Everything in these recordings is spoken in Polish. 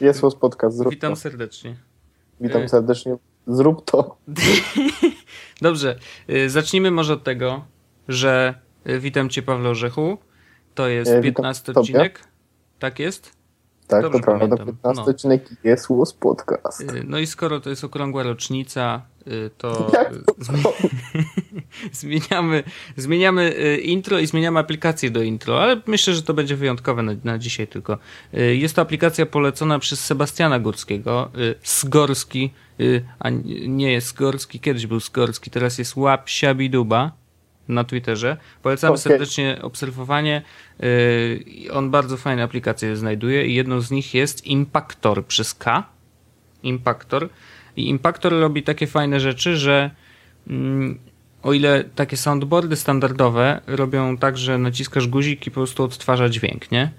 Jest was podcast, zrób Witam to. serdecznie. Witam Y- serdecznie. Zrób to. Dobrze, y, zacznijmy może od tego, że y, witam cię Pawle Orzechu. To jest E, witam 15 tobie. odcinek. Tak jest? Tak, Dobrze to prawda. pamiętam. 15 No. odcinek jest was podcast. No i skoro to jest okrągła rocznica, to y, to? zmi- zmieniamy, zmieniamy y, intro i zmieniamy aplikację do intro, ale myślę, że to będzie wyjątkowe na, na dzisiaj tylko. Y, Jest to aplikacja polecona przez Sebastiana Górskiego. Sgorski, a nie jest Sgorski, kiedyś był Sgorski, teraz jest Łap Siabiduba na Twitterze. Polecamy Okej. serdecznie obserwowanie. On bardzo fajne aplikacje znajduje i jedną z nich jest Impactor przez K. Impactor. I Impactor robi takie fajne rzeczy, że mm, o ile takie soundboardy standardowe robią tak, że naciskasz guzik i po prostu odtwarza dźwięk, nie?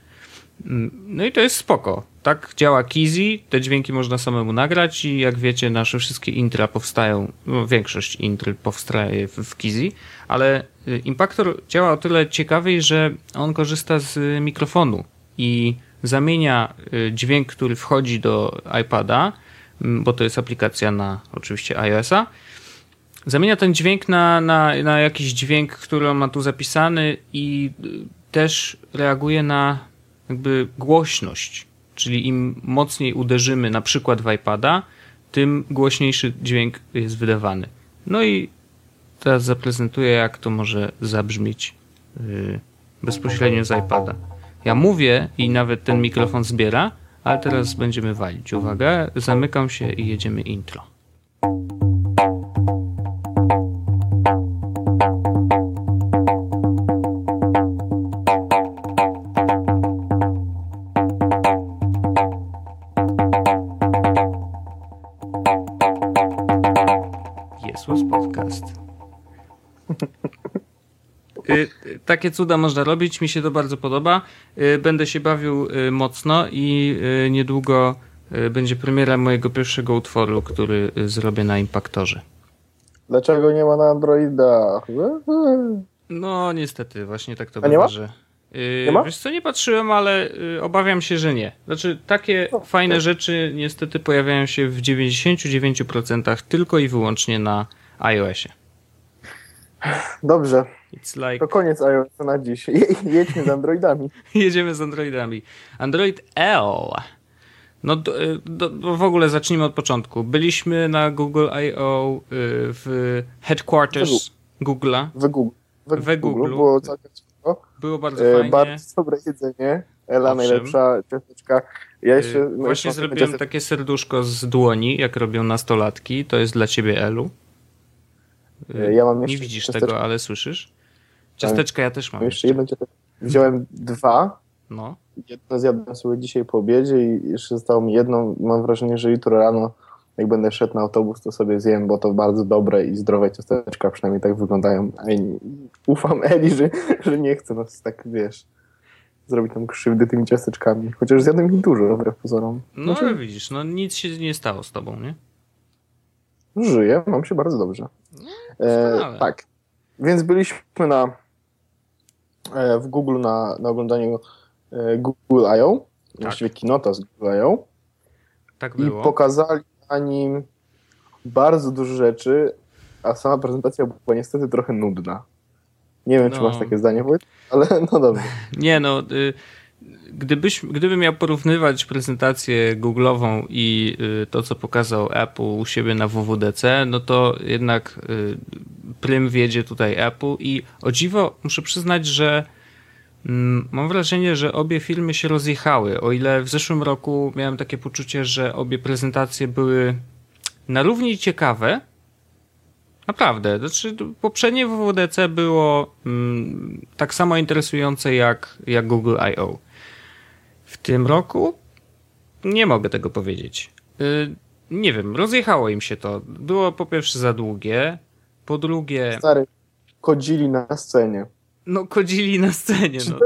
Mm, No i to jest spoko. Tak działa Kizi, te dźwięki można samemu nagrać i jak wiecie, nasze wszystkie intra powstają, no, większość intr powstaje w, Kizi, ale y, Impactor działa o tyle ciekawiej, że on korzysta z y, mikrofonu i zamienia y, dźwięk, który wchodzi do iPada, bo to jest aplikacja na oczywiście iOS-a, zamienia ten dźwięk na, na, na jakiś dźwięk, który on ma tu zapisany i y, też reaguje na jakby głośność. Czyli im mocniej uderzymy na przykład w iPada, tym głośniejszy dźwięk jest wydawany. No i teraz zaprezentuję, jak to może zabrzmieć yy, bezpośrednio z iPada. Ja mówię i nawet ten mikrofon zbiera, ale teraz będziemy walić. Uwaga, zamykam się i jedziemy intro. Jest podcast. Y, y, Takie cuda można robić, mi się to bardzo podoba. Y, Będę się bawił y, mocno i y, niedługo będzie premiera mojego pierwszego utworu, który zrobię na Impaktorze. Dlaczego nie ma na Androidach? No niestety, właśnie tak to A nie bywa, ma? że... y, Nie ma? Wiesz co, nie patrzyłem, ale obawiam się, że nie. Znaczy, takie No, fajne tak. rzeczy niestety pojawiają się w 99% tylko i wyłącznie na iOSie. Dobrze, It's like... to koniec iOS na dziś. Je, jedźmy z Androidami. Jedziemy z Androidami. Android L. No do, do, do w ogóle zacznijmy od początku. Byliśmy na Google I.O. y, w headquarters Google'a. We Google. We, We Google. Było całkiem spoko. Było bardzo E, fajnie. bardzo dobre jedzenie. Ela Owszem. najlepsza ciasteczka. Ja Y, jeszcze... no, Właśnie zrobiłem ciasteczka- takie serduszko z dłoni, jak robią nastolatki. To jest dla ciebie, Elu. Y, E, ja mam Nie widzisz ciasteczko. tego, ale słyszysz. Ciasteczka ja też mam jeszcze jeszcze. jedno. Wziąłem dwa. No. Jedno zjadłem sobie dzisiaj po obiedzie i jeszcze zostało mi jedno. Mam wrażenie, że jutro rano, jak będę szedł na autobus, to sobie zjem, bo to bardzo dobre i zdrowe ciasteczka, przynajmniej tak wyglądają. Ufam Eli, że, że nie chce nas tak, wiesz, zrobić nam krzywdy tymi ciasteczkami. Chociaż zjadłem ich dużo, wbrew pozorom. No Znaczy, ale widzisz, no nic się nie stało z tobą, nie? Żyję, mam się bardzo dobrze. E, doskonale. tak. Więc byliśmy na e, w Google na, na oglądaniu e, Google I.O. Właściwie kinota z Google I.O. Tak i było. pokazali na nim bardzo dużo rzeczy, a sama prezentacja była niestety trochę nudna. Nie wiem, czy No. masz takie zdanie, Wojt, ale no dobrze. Nie no, y, gdybyś, gdybym miał porównywać prezentację Google'ową i y, to, co pokazał Apple u siebie na WWDC, no to jednak y, prym wiedzie tutaj Apple i o dziwo muszę przyznać, że mm, mam wrażenie, że obie filmy się rozjechały. O ile w zeszłym roku miałem takie poczucie, że obie prezentacje były na równi ciekawe, Naprawdę. Znaczy, poprzednie WWDC było mm, tak samo interesujące jak, jak Google I.O. W tym roku nie mogę tego powiedzieć. Y, nie wiem, rozjechało im się to. Było po pierwsze za długie, po drugie, Stary, kodzili na scenie. no kodzili na scenie. No.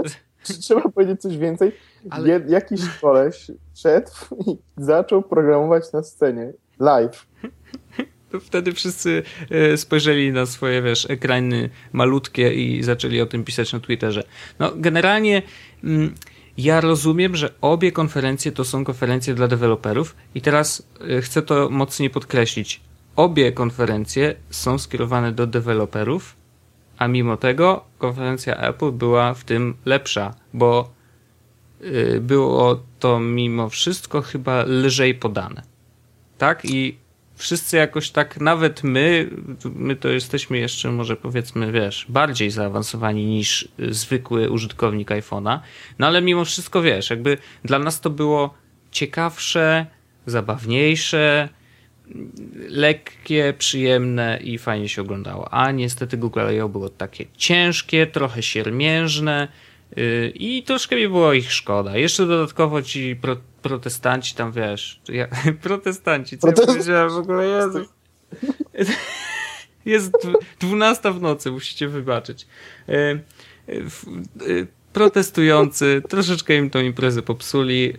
Czy trzeba powiedzieć coś więcej? Ale- Je, jakiś koleś szedł i zaczął programować na scenie. Live. To wtedy wszyscy e, spojrzeli na swoje, wiesz, ekrany malutkie i zaczęli o tym pisać na Twitterze. No, generalnie mm, ja rozumiem, że obie konferencje to są konferencje dla deweloperów i teraz y, chcę to mocniej podkreślić. Obie konferencje są skierowane do deweloperów, a mimo tego konferencja Apple była w tym lepsza, bo y, było to mimo wszystko chyba lżej podane. Tak? I wszyscy jakoś tak, nawet my, my to jesteśmy jeszcze może powiedzmy, wiesz, bardziej zaawansowani niż zwykły użytkownik iPhone'a, no ale mimo wszystko, wiesz, jakby dla nas to było ciekawsze, zabawniejsze, lekkie, przyjemne i fajnie się oglądało. A niestety Google I.O. było takie ciężkie, trochę siermiężne yy, i troszkę mi było ich szkoda. Jeszcze dodatkowo ci pro, protestanci tam, wiesz, ja, protestanci, co Protest... ja powiedziałem w ogóle, Jezus. Jest dwunasta w nocy, musicie wybaczyć. Yy, yy, protestujący, troszeczkę im tą imprezę popsuli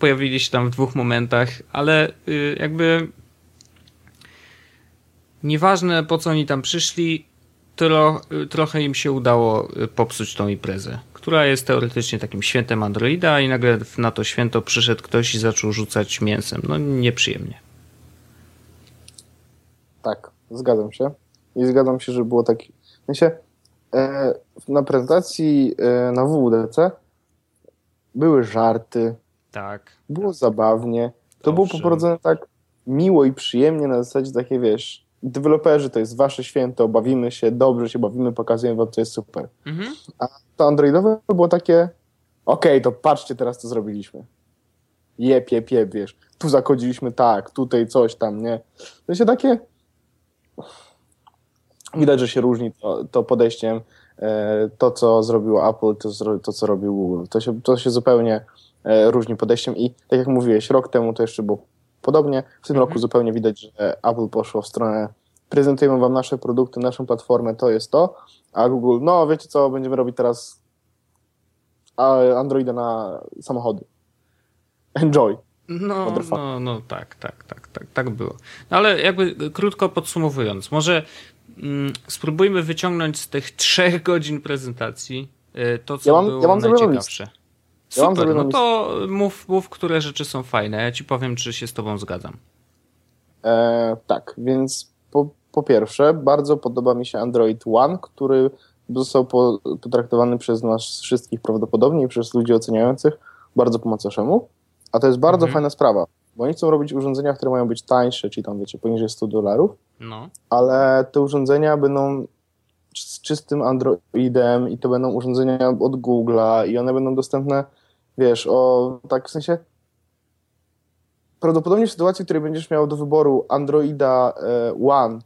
pojawili się tam w dwóch momentach, ale y, jakby nieważne po co oni tam przyszli, tro, trochę im się udało y, popsuć tą imprezę, która jest teoretycznie takim świętem Androida i nagle na to święto przyszedł ktoś i zaczął rzucać mięsem. No nieprzyjemnie. Tak, zgadzam się. I zgadzam się, że było tak. Sensie, e, na prezentacji e, na WWDC były żarty, tak. Było zabawnie. To było poprowadzone tak miło i przyjemnie na zasadzie takie, wiesz, deweloperzy to jest wasze święto, bawimy się, dobrze się bawimy, pokazujemy wam, co jest super. Mhm. A to androidowe było takie, okej, okay, to patrzcie, teraz co zrobiliśmy. Jep, jep, jep, wiesz. Tu zakodziliśmy tak, tutaj coś tam, nie? To się takie... Widać, że się różni to, to podejściem. E, to, co zrobiło Apple, to, to co robił Google. To się, to się zupełnie E, różni podejściem i tak jak mówiłeś, rok temu to jeszcze było podobnie. W tym mhm. roku zupełnie widać, że Apple poszło w stronę prezentujemy wam nasze produkty, naszą platformę, to jest to, a Google, no wiecie co, będziemy robić teraz Androida na samochody. Enjoy. No, no, no tak, tak, tak, tak, tak było. No, ale jakby krótko podsumowując, może mm, spróbujmy wyciągnąć z tych trzech godzin prezentacji y, to, co ja mam, było ja mam najciekawsze. Super, ja no to mów, mów, które rzeczy są fajne. Ja ci powiem, czy się z tobą zgadzam. E, tak, więc po, po, pierwsze, bardzo podoba mi się Android One, który został potraktowany przez nas wszystkich prawdopodobnie i przez ludzi oceniających bardzo po macoszemu. A to jest bardzo mhm. fajna sprawa, bo oni chcą robić urządzenia, które mają być tańsze, czyli tam wiecie, poniżej 100 dolarów, no. ale te urządzenia będą z czystym Androidem i to będą urządzenia od Google'a i one będą dostępne wiesz, o tak w sensie prawdopodobnie w sytuacji, w której będziesz miał do wyboru Androida e, One,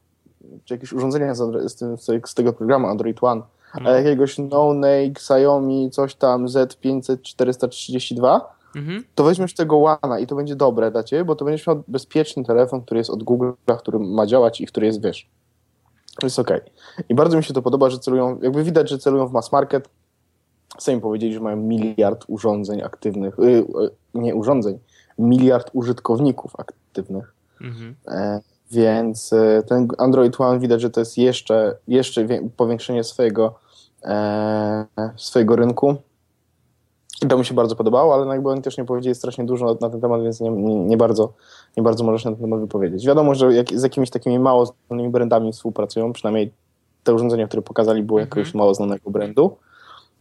czy jakieś urządzenia z, z, z tego programu Android One, no. jakiegoś no-name, Xiaomi, coś tam Z500 432, mhm. to weźmiesz tego One'a i to będzie dobre dla ciebie, bo to będziesz miał bezpieczny telefon, który jest od Google, który ma działać i który jest, wiesz, to jest ok. I bardzo mi się to podoba, że celują, jakby widać, że celują w mass market, Sami powiedzieli, że mają miliard urządzeń aktywnych, yy, nie urządzeń, miliard użytkowników aktywnych. Mhm. E, więc e, ten Android One widać, że to jest jeszcze, jeszcze powiększenie swojego, e, swojego rynku. I to mi się bardzo podobało, ale no jakby oni też nie powiedzieli strasznie dużo na ten temat, więc nie, nie, nie bardzo, nie bardzo możesz na ten temat wypowiedzieć. Wiadomo, że jak, z jakimiś takimi mało znanymi brandami współpracują, przynajmniej te urządzenia, które pokazali, były mhm. jakiegoś mało znanego brandu.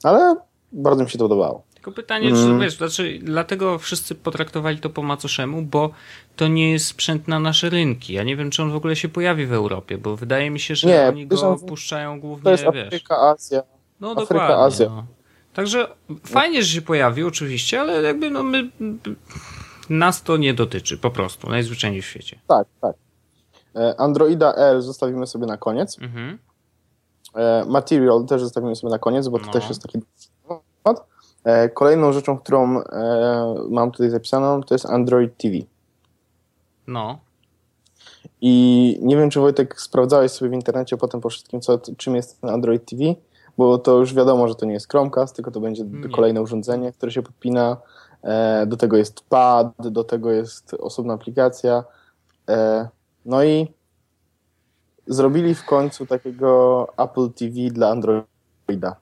Ale bardzo mi się to podobało. Tylko pytanie, mm. czy wiesz, znaczy, dlatego wszyscy potraktowali to po macoszemu, bo to nie jest sprzęt na nasze rynki. Ja nie wiem, czy on w ogóle się pojawi w Europie, bo wydaje mi się, że nie, oni go puszczają głównie, to jest Afryka, wiesz. Azja. No Afryka, dokładnie. Azja. No. Także fajnie, że się pojawi oczywiście, ale jakby no my nas to nie dotyczy po prostu, najzwyczajniej w świecie. Tak, tak. E, Androida L zostawimy sobie na koniec. Mhm. E, Material też zostawimy sobie na koniec, bo to no. też jest taki temat. E, kolejną rzeczą, którą e, mam tutaj zapisaną, to jest Android TV. No. I nie wiem, czy Wojtek sprawdzałeś sobie w internecie potem po wszystkim, co, czym jest ten Android TV, bo to już wiadomo, że to nie jest Chromecast, tylko to będzie nie. kolejne urządzenie, które się podpina. Do tego jest pad, do tego jest osobna aplikacja. No i zrobili w końcu takiego Apple TV dla Androida.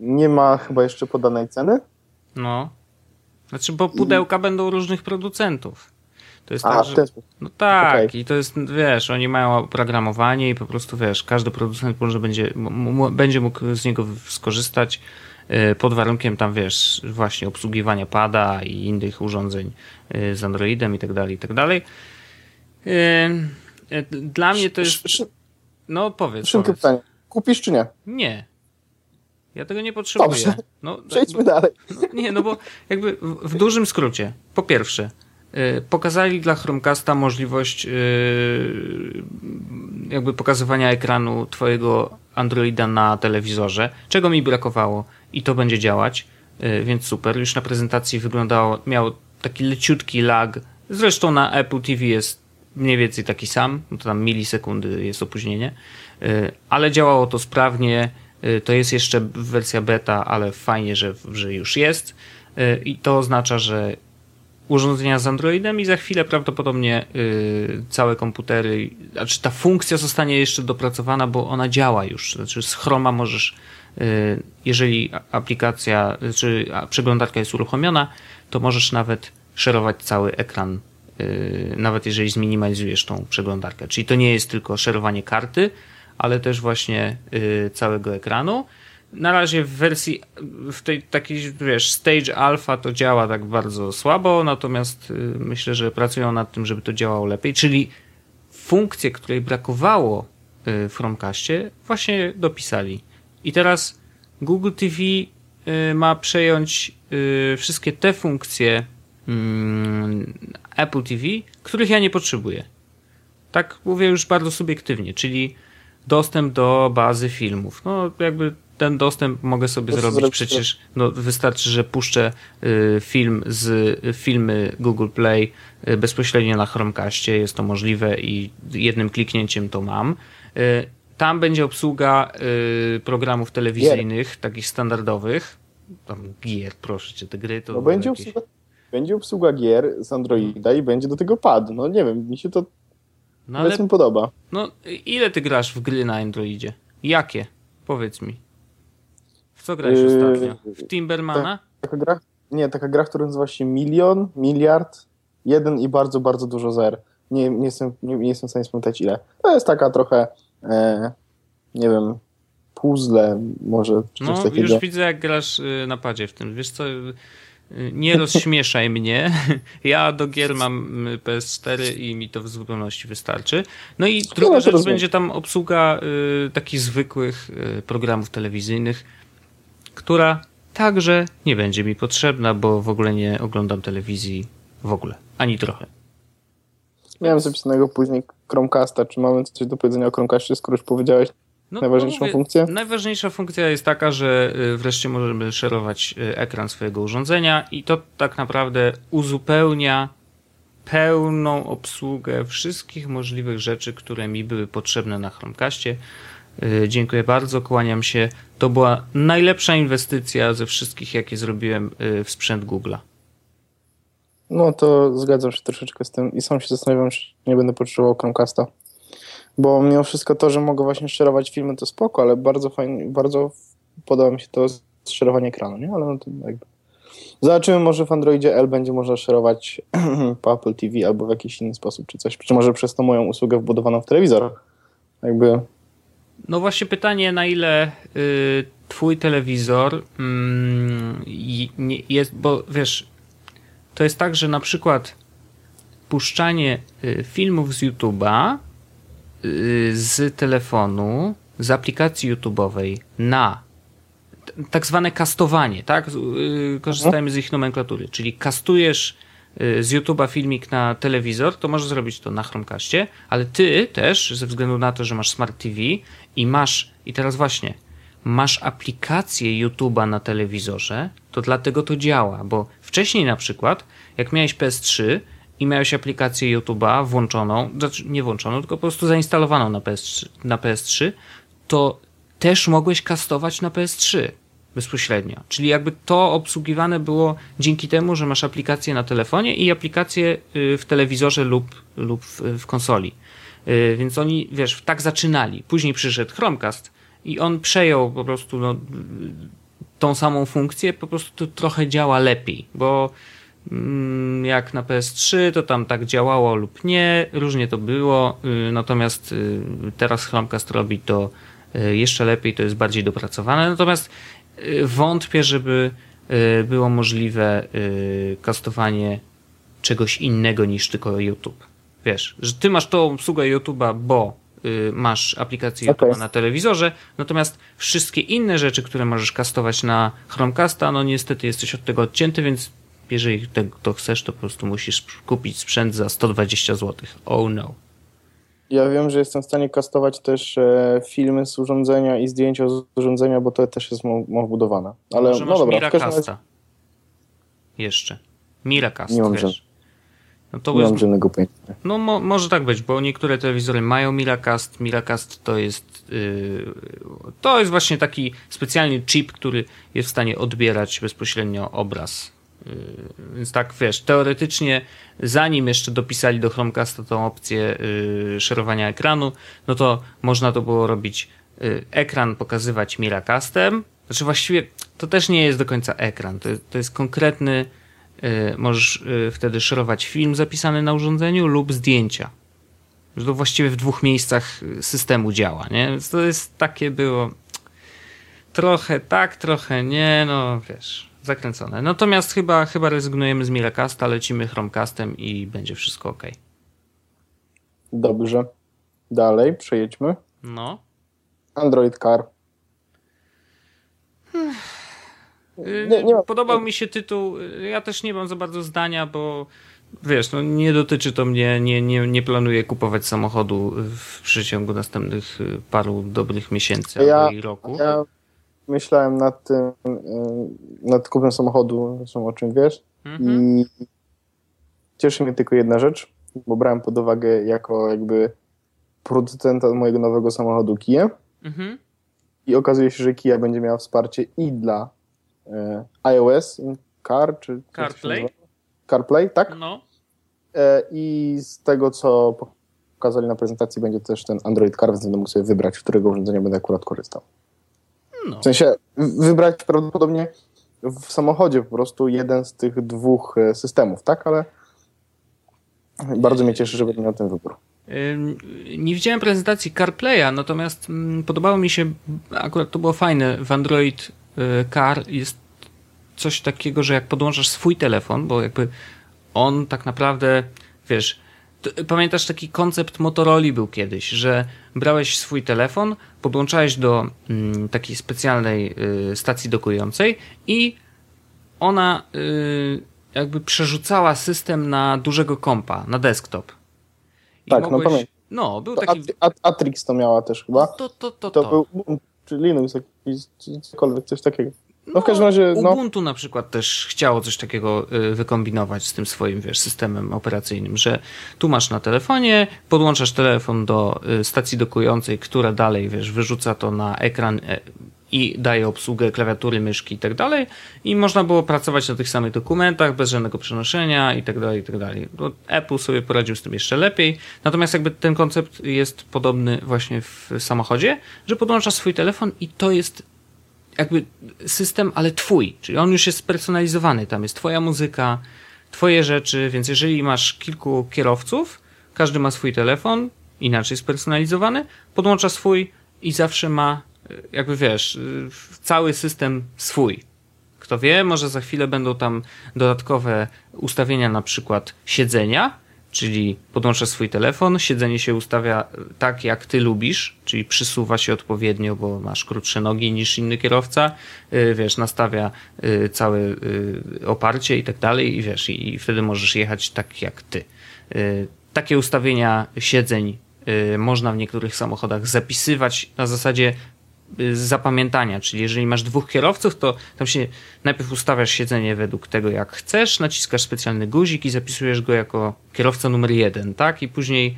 nie ma chyba jeszcze podanej ceny. No. Znaczy, bo pudełka I... będą różnych producentów. To jest A, tak, że... No tak, okay. i to jest, wiesz, oni mają oprogramowanie i po prostu, wiesz, każdy producent może będzie, będzie mógł z niego skorzystać y, pod warunkiem tam, wiesz, właśnie obsługiwania pada i innych urządzeń y, z Androidem i tak dalej, i tak dalej. Y, dla mnie to jest... No powiedz, Szybkie pytanie. Kupisz czy nie? Nie. Ja tego nie potrzebuję. Dobrze. No, Przejdźmy dalej. No, nie, no bo jakby w, w dużym skrócie, po pierwsze, yy, pokazali dla Chromecasta możliwość yy, jakby pokazywania ekranu twojego Androida na telewizorze, czego mi brakowało i to będzie działać, yy, więc super. Już na prezentacji wyglądało, miał taki leciutki lag, zresztą na Apple TV jest mniej więcej taki sam, to tam milisekundy jest opóźnienie, ale działało to sprawnie, Y, to jest jeszcze wersja beta, ale fajnie, że, że już jest. Y, I to oznacza, że urządzenia z Androidem i za chwilę prawdopodobnie y, całe komputery, znaczy ta funkcja zostanie jeszcze dopracowana, bo ona działa już. Znaczy z Chroma możesz, jeżeli aplikacja, czy przeglądarka jest uruchomiona, to możesz nawet szerować cały ekran, nawet jeżeli zminimalizujesz tą przeglądarkę. Czyli to nie jest tylko szerowanie karty, ale też właśnie y, całego ekranu. Na razie w wersji, w tej takiej, wiesz, stage alpha to działa tak bardzo słabo, natomiast y, myślę, że pracują nad tym, żeby to działało lepiej, czyli funkcję, której brakowało y, w Chromecastie, właśnie dopisali. I teraz Google TV ma przejąć wszystkie te funkcje Apple TV, których ja nie potrzebuję. Tak mówię już bardzo subiektywnie, czyli dostęp do bazy filmów. No jakby ten dostęp mogę sobie zrobić, zrobić przecież no, wystarczy, że puszczę y, film z filmy Google Play y, bezpośrednio na Chromecastie, jest to możliwe i jednym kliknięciem to mam. Y, tam będzie obsługa y, programów telewizyjnych, gier. takich standardowych. Tam gier, proszę cię, te gry to. No będzie, jakieś... obsługa, będzie obsługa gier z Androida i będzie do tego pad. No nie wiem, mi się to no ale, mi podoba. No, ile ty grasz w gry na Androidzie? Jakie? Powiedz mi. W co grałeś yy, ostatnio? W Timbermana? Taka gra? Nie, taka gra, która nazywa się Milion, Miliard, jeden i bardzo, bardzo dużo zer. Nie, nie, jestem, nie, nie jestem w stanie spamiętać ile. To jest taka trochę, e, nie wiem, puzzle może, no, już widzę, jak grasz y, na padzie w tym. Wiesz co, nie rozśmieszaj mnie. Ja do gier mam PS4 i mi to w zupełności wystarczy. No i druga no, rzecz rozumiem. będzie tam obsługa y, takich zwykłych y, programów telewizyjnych, która także nie będzie mi potrzebna, bo w ogóle nie oglądam telewizji w ogóle, ani trochę. Miałem zapisanego później Chromecasta. Czy mamy coś do powiedzenia o Chromecastie, skoro już powiedziałeś no, najważniejszą mówię, funkcję? Najważniejsza funkcja jest taka, że y, wreszcie możemy szerować y, ekran swojego urządzenia i to tak naprawdę uzupełnia pełną obsługę wszystkich możliwych rzeczy, które mi były potrzebne na Chromecastie. Y, dziękuję bardzo, kłaniam się. To była najlepsza inwestycja ze wszystkich, jakie zrobiłem w sprzęt Google'a. No to zgadzam się troszeczkę z tym i sam się zastanawiam, czy nie będę potrzebował Chromecasta. Bo mimo wszystko to, że mogę właśnie szerować filmy, to spoko, ale bardzo fajnie, bardzo podoba mi się to szerowanie ekranu, nie? Ale no to jakby... Zobaczymy, może w Androidzie L będzie można szerować po Apple TV albo w jakiś inny sposób, czy coś. Czy może przez to moją usługę wbudowaną w telewizor. Jakby... No właśnie pytanie, na ile y, twój telewizor y, jest, bo wiesz, to jest tak, że na przykład puszczanie y, filmów z YouTube'a z telefonu, z aplikacji YouTube'owej na tak zwane kastowanie, tak? Y, korzystajmy z ich nomenklatury, czyli kastujesz y, z YouTube'a filmik na telewizor, to możesz zrobić to na Chromecastie, ale ty też, ze względu na to, że masz Smart TV i masz, i teraz właśnie, masz aplikację YouTube'a na telewizorze, to dlatego to działa, bo wcześniej na przykład, jak miałeś PS3, i miałeś aplikację YouTube'a włączoną, znaczy nie włączoną, tylko po prostu zainstalowaną na PS3, na PS3, to też mogłeś kastować na PS3 bezpośrednio. Czyli jakby to obsługiwane było dzięki temu, że masz aplikację na telefonie i aplikację y, w telewizorze lub, lub w, konsoli. Y, więc oni, wiesz, tak zaczynali. Później przyszedł Chromecast i on przejął po prostu no, tą samą funkcję, po prostu trochę działa lepiej, bo jak na PS3 to tam tak działało lub nie, różnie to było, y, natomiast y, teraz Chromecast robi to y, jeszcze lepiej, to jest bardziej dopracowane, natomiast wątpię, żeby było możliwe kastowanie czegoś innego niż tylko YouTube. Wiesz, że ty masz tą obsługę YouTube'a, bo masz aplikację okay. na telewizorze, natomiast wszystkie inne rzeczy, które możesz kastować na Chromecasta, no niestety jesteś od tego odcięty, więc jeżeli to chcesz, to po prostu musisz kupić sprzęt za 120 zł. Oh no. Ja wiem, że jestem w stanie kastować też e, filmy z urządzenia i zdjęcia z urządzenia, bo to też jest wbudowane. Ale Może no dobra, Miracasta. Razie... Jeszcze. Miracast, Nie mam wiesz. No to nie jest, mam żadnego pojęcia. No mo, może tak być, bo niektóre telewizory mają Miracast. Miracast to jest yy, to jest właśnie taki specjalny chip, który jest w stanie odbierać bezpośrednio obraz. Yy, więc tak, wiesz, teoretycznie zanim jeszcze dopisali do Chromecasta tą opcję yy, szerowania ekranu, no to można to było robić yy, ekran pokazywać Miracastem. Znaczy właściwie to też nie jest do końca ekran, to, to jest konkretny Y, możesz y, wtedy szerować film zapisany na urządzeniu lub zdjęcia. Że to właściwie w dwóch miejscach systemu działa, nie? Więc to jest takie było trochę tak, trochę nie, no wiesz, zakręcone. Natomiast chyba, chyba rezygnujemy z Miracasta, lecimy Chromecastem i będzie wszystko ok. Dobrze. Dalej, przejedźmy. No. Android Car. Hmm. Nie, nie Podobał mi się tytuł. Ja też nie mam za bardzo zdania, bo wiesz, no nie dotyczy to mnie, nie, nie, nie planuję kupować samochodu w przeciągu następnych y, paru dobrych miesięcy ja, albo i roku. Ja myślałem nad tym, y, nad kupnem samochodu, zresztą o czym wiesz, mhm. i cieszy mnie tylko jedna rzecz, bo brałem pod uwagę jako jakby producenta mojego nowego samochodu Kia mhm. i okazuje się, że Kia będzie miała wsparcie i dla E, iOS in Car, czy CarPlay? CarPlay, tak? No. E, I z tego, co pokazali na prezentacji, będzie też ten Android Car, więc będę mógł sobie wybrać, z którego urządzenia będę akurat korzystał. No. W sensie wybrać prawdopodobnie w samochodzie po prostu jeden z tych dwóch e, systemów, tak? Ale bardzo mnie cieszy, że będę miał ten wybór. Nie widziałem prezentacji CarPlaya, natomiast mm, podobało mi się, akurat to było fajne, w Android Y, Car jest coś takiego, że jak podłączasz swój telefon, bo jakby on tak naprawdę, wiesz, pamiętasz taki koncept Motorola był kiedyś, że brałeś swój telefon, podłączałeś do mm, takiej specjalnej y, stacji dokującej i ona y, jakby przerzucała system na dużego kompa, na desktop. I tak, no mogłeś, no pamiętam. No, był taki... Atrix to miała też chyba. To, to, to, to. to był czy Linux, jakiś, cokolwiek, coś takiego. No, w każdym razie. No. Ubuntu na przykład też chciało coś takiego y, wykombinować z tym swoim wiesz, systemem operacyjnym, że tu masz na telefonie, podłączasz telefon do y, stacji dokującej, która dalej wiesz, wyrzuca to na ekran e, i daje obsługę klawiatury, myszki i tak dalej. I można było pracować na tych samych dokumentach bez żadnego przenoszenia i tak dalej, i tak dalej. Apple sobie poradził z tym jeszcze lepiej. Natomiast jakby ten koncept jest podobny właśnie w samochodzie, że podłączasz swój telefon i to jest jakby system, ale twój. Czyli on już jest spersonalizowany. Tam jest twoja muzyka, twoje rzeczy, więc jeżeli masz kilku kierowców, każdy ma swój telefon, inaczej spersonalizowany, podłącza swój i zawsze ma jakby wiesz, cały system swój. Kto wie, może za chwilę będą tam dodatkowe ustawienia, na przykład siedzenia, czyli podłącza swój telefon, siedzenie się ustawia tak, jak ty lubisz, czyli przysuwa się odpowiednio, bo masz krótsze nogi niż inny kierowca, y, wiesz, nastawia y, całe y, oparcie i tak dalej, i wiesz, i wtedy możesz jechać tak jak ty. Takie ustawienia siedzeń można w niektórych samochodach zapisywać na zasadzie zapamiętania, czyli jeżeli masz dwóch kierowców, to tam się najpierw ustawiasz siedzenie według tego, jak chcesz, naciskasz specjalny guzik i zapisujesz go jako kierowca numer jeden, tak? I później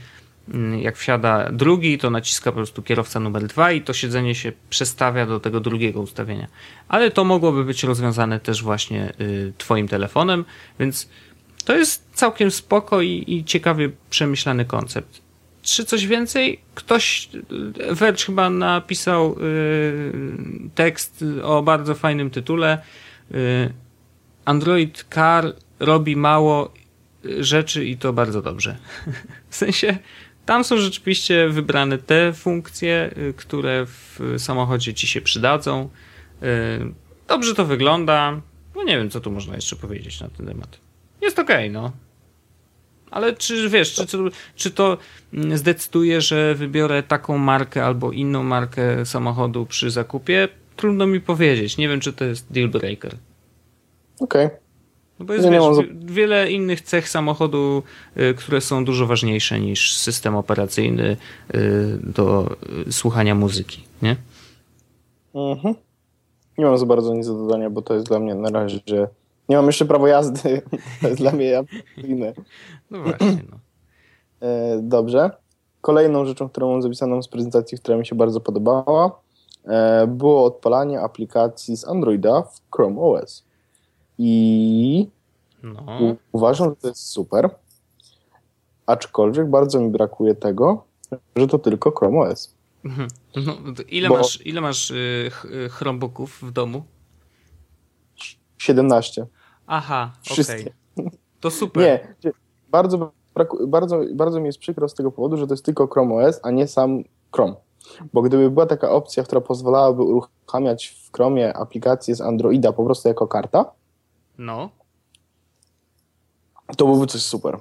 mm, jak wsiada drugi, to naciska po prostu kierowca numer dwa i to siedzenie się przestawia do tego drugiego ustawienia. Ale to mogłoby być rozwiązane też właśnie y, twoim telefonem, więc to jest całkiem spoko i, i ciekawie przemyślany koncept. Czy coś więcej? Ktoś, Verge chyba napisał tekst o bardzo fajnym tytule. Android Car robi mało rzeczy i to bardzo dobrze. W sensie tam są rzeczywiście wybrane te funkcje, y, które w samochodzie ci się przydadzą. Y, dobrze to wygląda. No nie wiem, co tu można jeszcze powiedzieć na ten temat. Jest okej, okay, no. Ale czy wiesz, czy, czy, to mm, zdecyduje, że wybiorę taką markę albo inną markę samochodu przy zakupie? Trudno mi powiedzieć. Nie wiem, czy to jest deal breaker. Okej. Okay. No bo jest wiesz, wiele innych cech samochodu, y, które są dużo ważniejsze niż system operacyjny y, do y, słuchania muzyki, nie? Mhm. Nie mam za bardzo nic do dodania, bo to jest dla mnie na razie, że nie mam jeszcze prawo jazdy. To jest dla mnie inne. No właśnie, no. E, dobrze. Kolejną rzeczą, którą mam zapisaną z prezentacji, która mi się bardzo podobała, e, było odpalanie aplikacji z Androida w Chrome OS. I no. uważam, że to jest super. Aczkolwiek bardzo mi brakuje tego, że to tylko Chrome OS. Mhm. No, ile, Bo... masz, ile masz y, Chromebooków w domu? 17. Aha, okej. Okay. To super. Nie, bardzo, bardzo, bardzo mi jest przykro z tego powodu, że to jest tylko Chrome OS, a nie sam Chrome. Bo gdyby była taka opcja, która pozwalałaby uruchamiać w Chromie aplikacje z Androida po prostu jako karta, no. To byłoby coś super.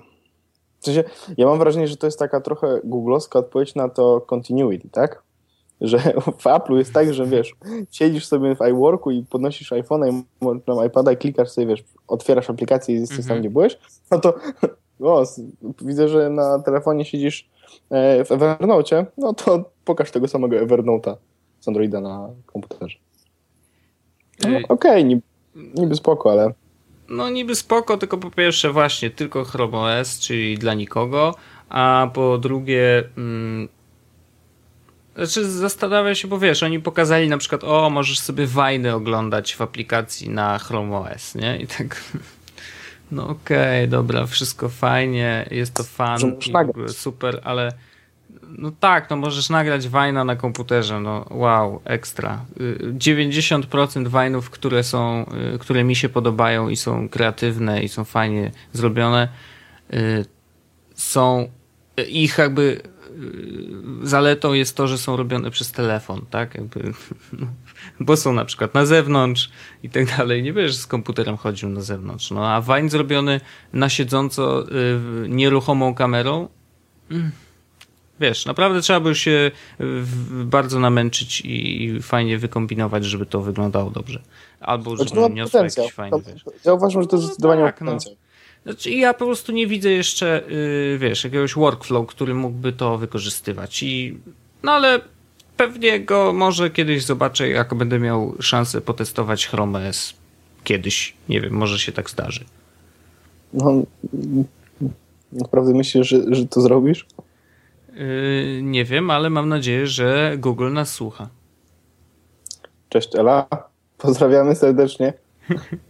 W sensie, ja mam wrażenie, że to jest taka trochę googlowska odpowiedź na to continuity, tak? Że w Apple'u jest tak, że wiesz, siedzisz sobie w iWorku i podnosisz iPhone'a i tam iPada i klikasz sobie, wiesz, otwierasz aplikację i jesteś mm -hmm. tam, mhm. gdzie byłeś, no to o, widzę, że na telefonie siedzisz e, w Evernote, no to pokaż tego samego Evernote'a z Androida na komputerze. No, Okej, okay, niby, niby spoko, ale no niby spoko, tylko po pierwsze właśnie tylko Chrome OS, czyli dla nikogo, a po drugie mm, znaczy zastanawiam się, bo wiesz, oni pokazali na przykład, o, możesz sobie wajny oglądać w aplikacji na Chrome OS, nie? I tak no okej, okay, dobra, wszystko fajnie, jest to fan, super, ale no tak, no możesz nagrać wajna na komputerze, no wow, ekstra. 90% wajnów, które są, y, które mi się podobają i są kreatywne i są fajnie zrobione, y, są ich jakby y, zaletą jest to, że są robione przez telefon, tak? Jakby, bo są na przykład na zewnątrz i tak dalej. Nie wiesz, z komputerem chodził na zewnątrz. No a wajn zrobiony na siedząco nieruchomą kamerą. Mm wiesz, naprawdę trzeba by się bardzo namęczyć i fajnie wykombinować, żeby to wyglądało dobrze. Albo żeby znaczy, niosło jakiś fajny, wiesz. Ja uważam, że to no zdecydowanie tak, no. Znaczy, ja po prostu nie widzę jeszcze, yy, wiesz, jakiegoś workflow, który mógłby to wykorzystywać. I, no ale pewnie go może kiedyś zobaczę, jak będę miał szansę potestować Chrome OS. Kiedyś, nie wiem, może się tak zdarzy. No, naprawdę myślisz, że, że to zrobisz? Yy, nie wiem, ale mam nadzieję, że Google nas słucha. Cześć Ela, pozdrawiamy serdecznie.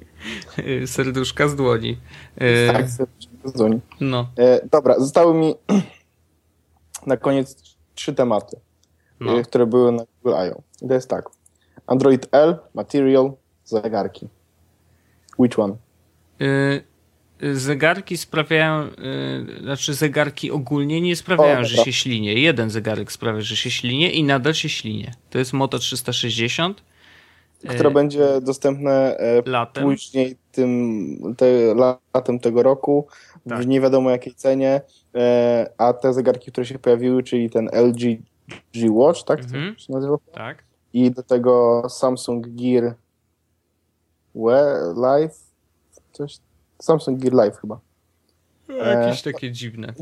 Serduszka z dłoni. Yy, tak, serduszka z dłoni. No. Yy, dobra, zostały mi na koniec trzy tematy, no. Yy, które były na Google I.O. I to jest tak. Android L, Material, zegarki. Which one? Zegarki sprawiają, znaczy zegarki ogólnie nie sprawiają, o, że się ślinie. Jeden zegarek sprawia, że się ślinie i nadal się ślinie. To jest Moto 360. Które y, będzie dostępne e, latem. później tym, te, latem tego roku tak. w nie wiadomo jakiej cenie, e, a te zegarki, które się pojawiły, czyli ten LG G Watch, tak? Mhm. To się nazywa? Tak. I do tego Samsung Gear Live, coś Samsung Gear Live chyba. No, jakieś e, takie dziwne.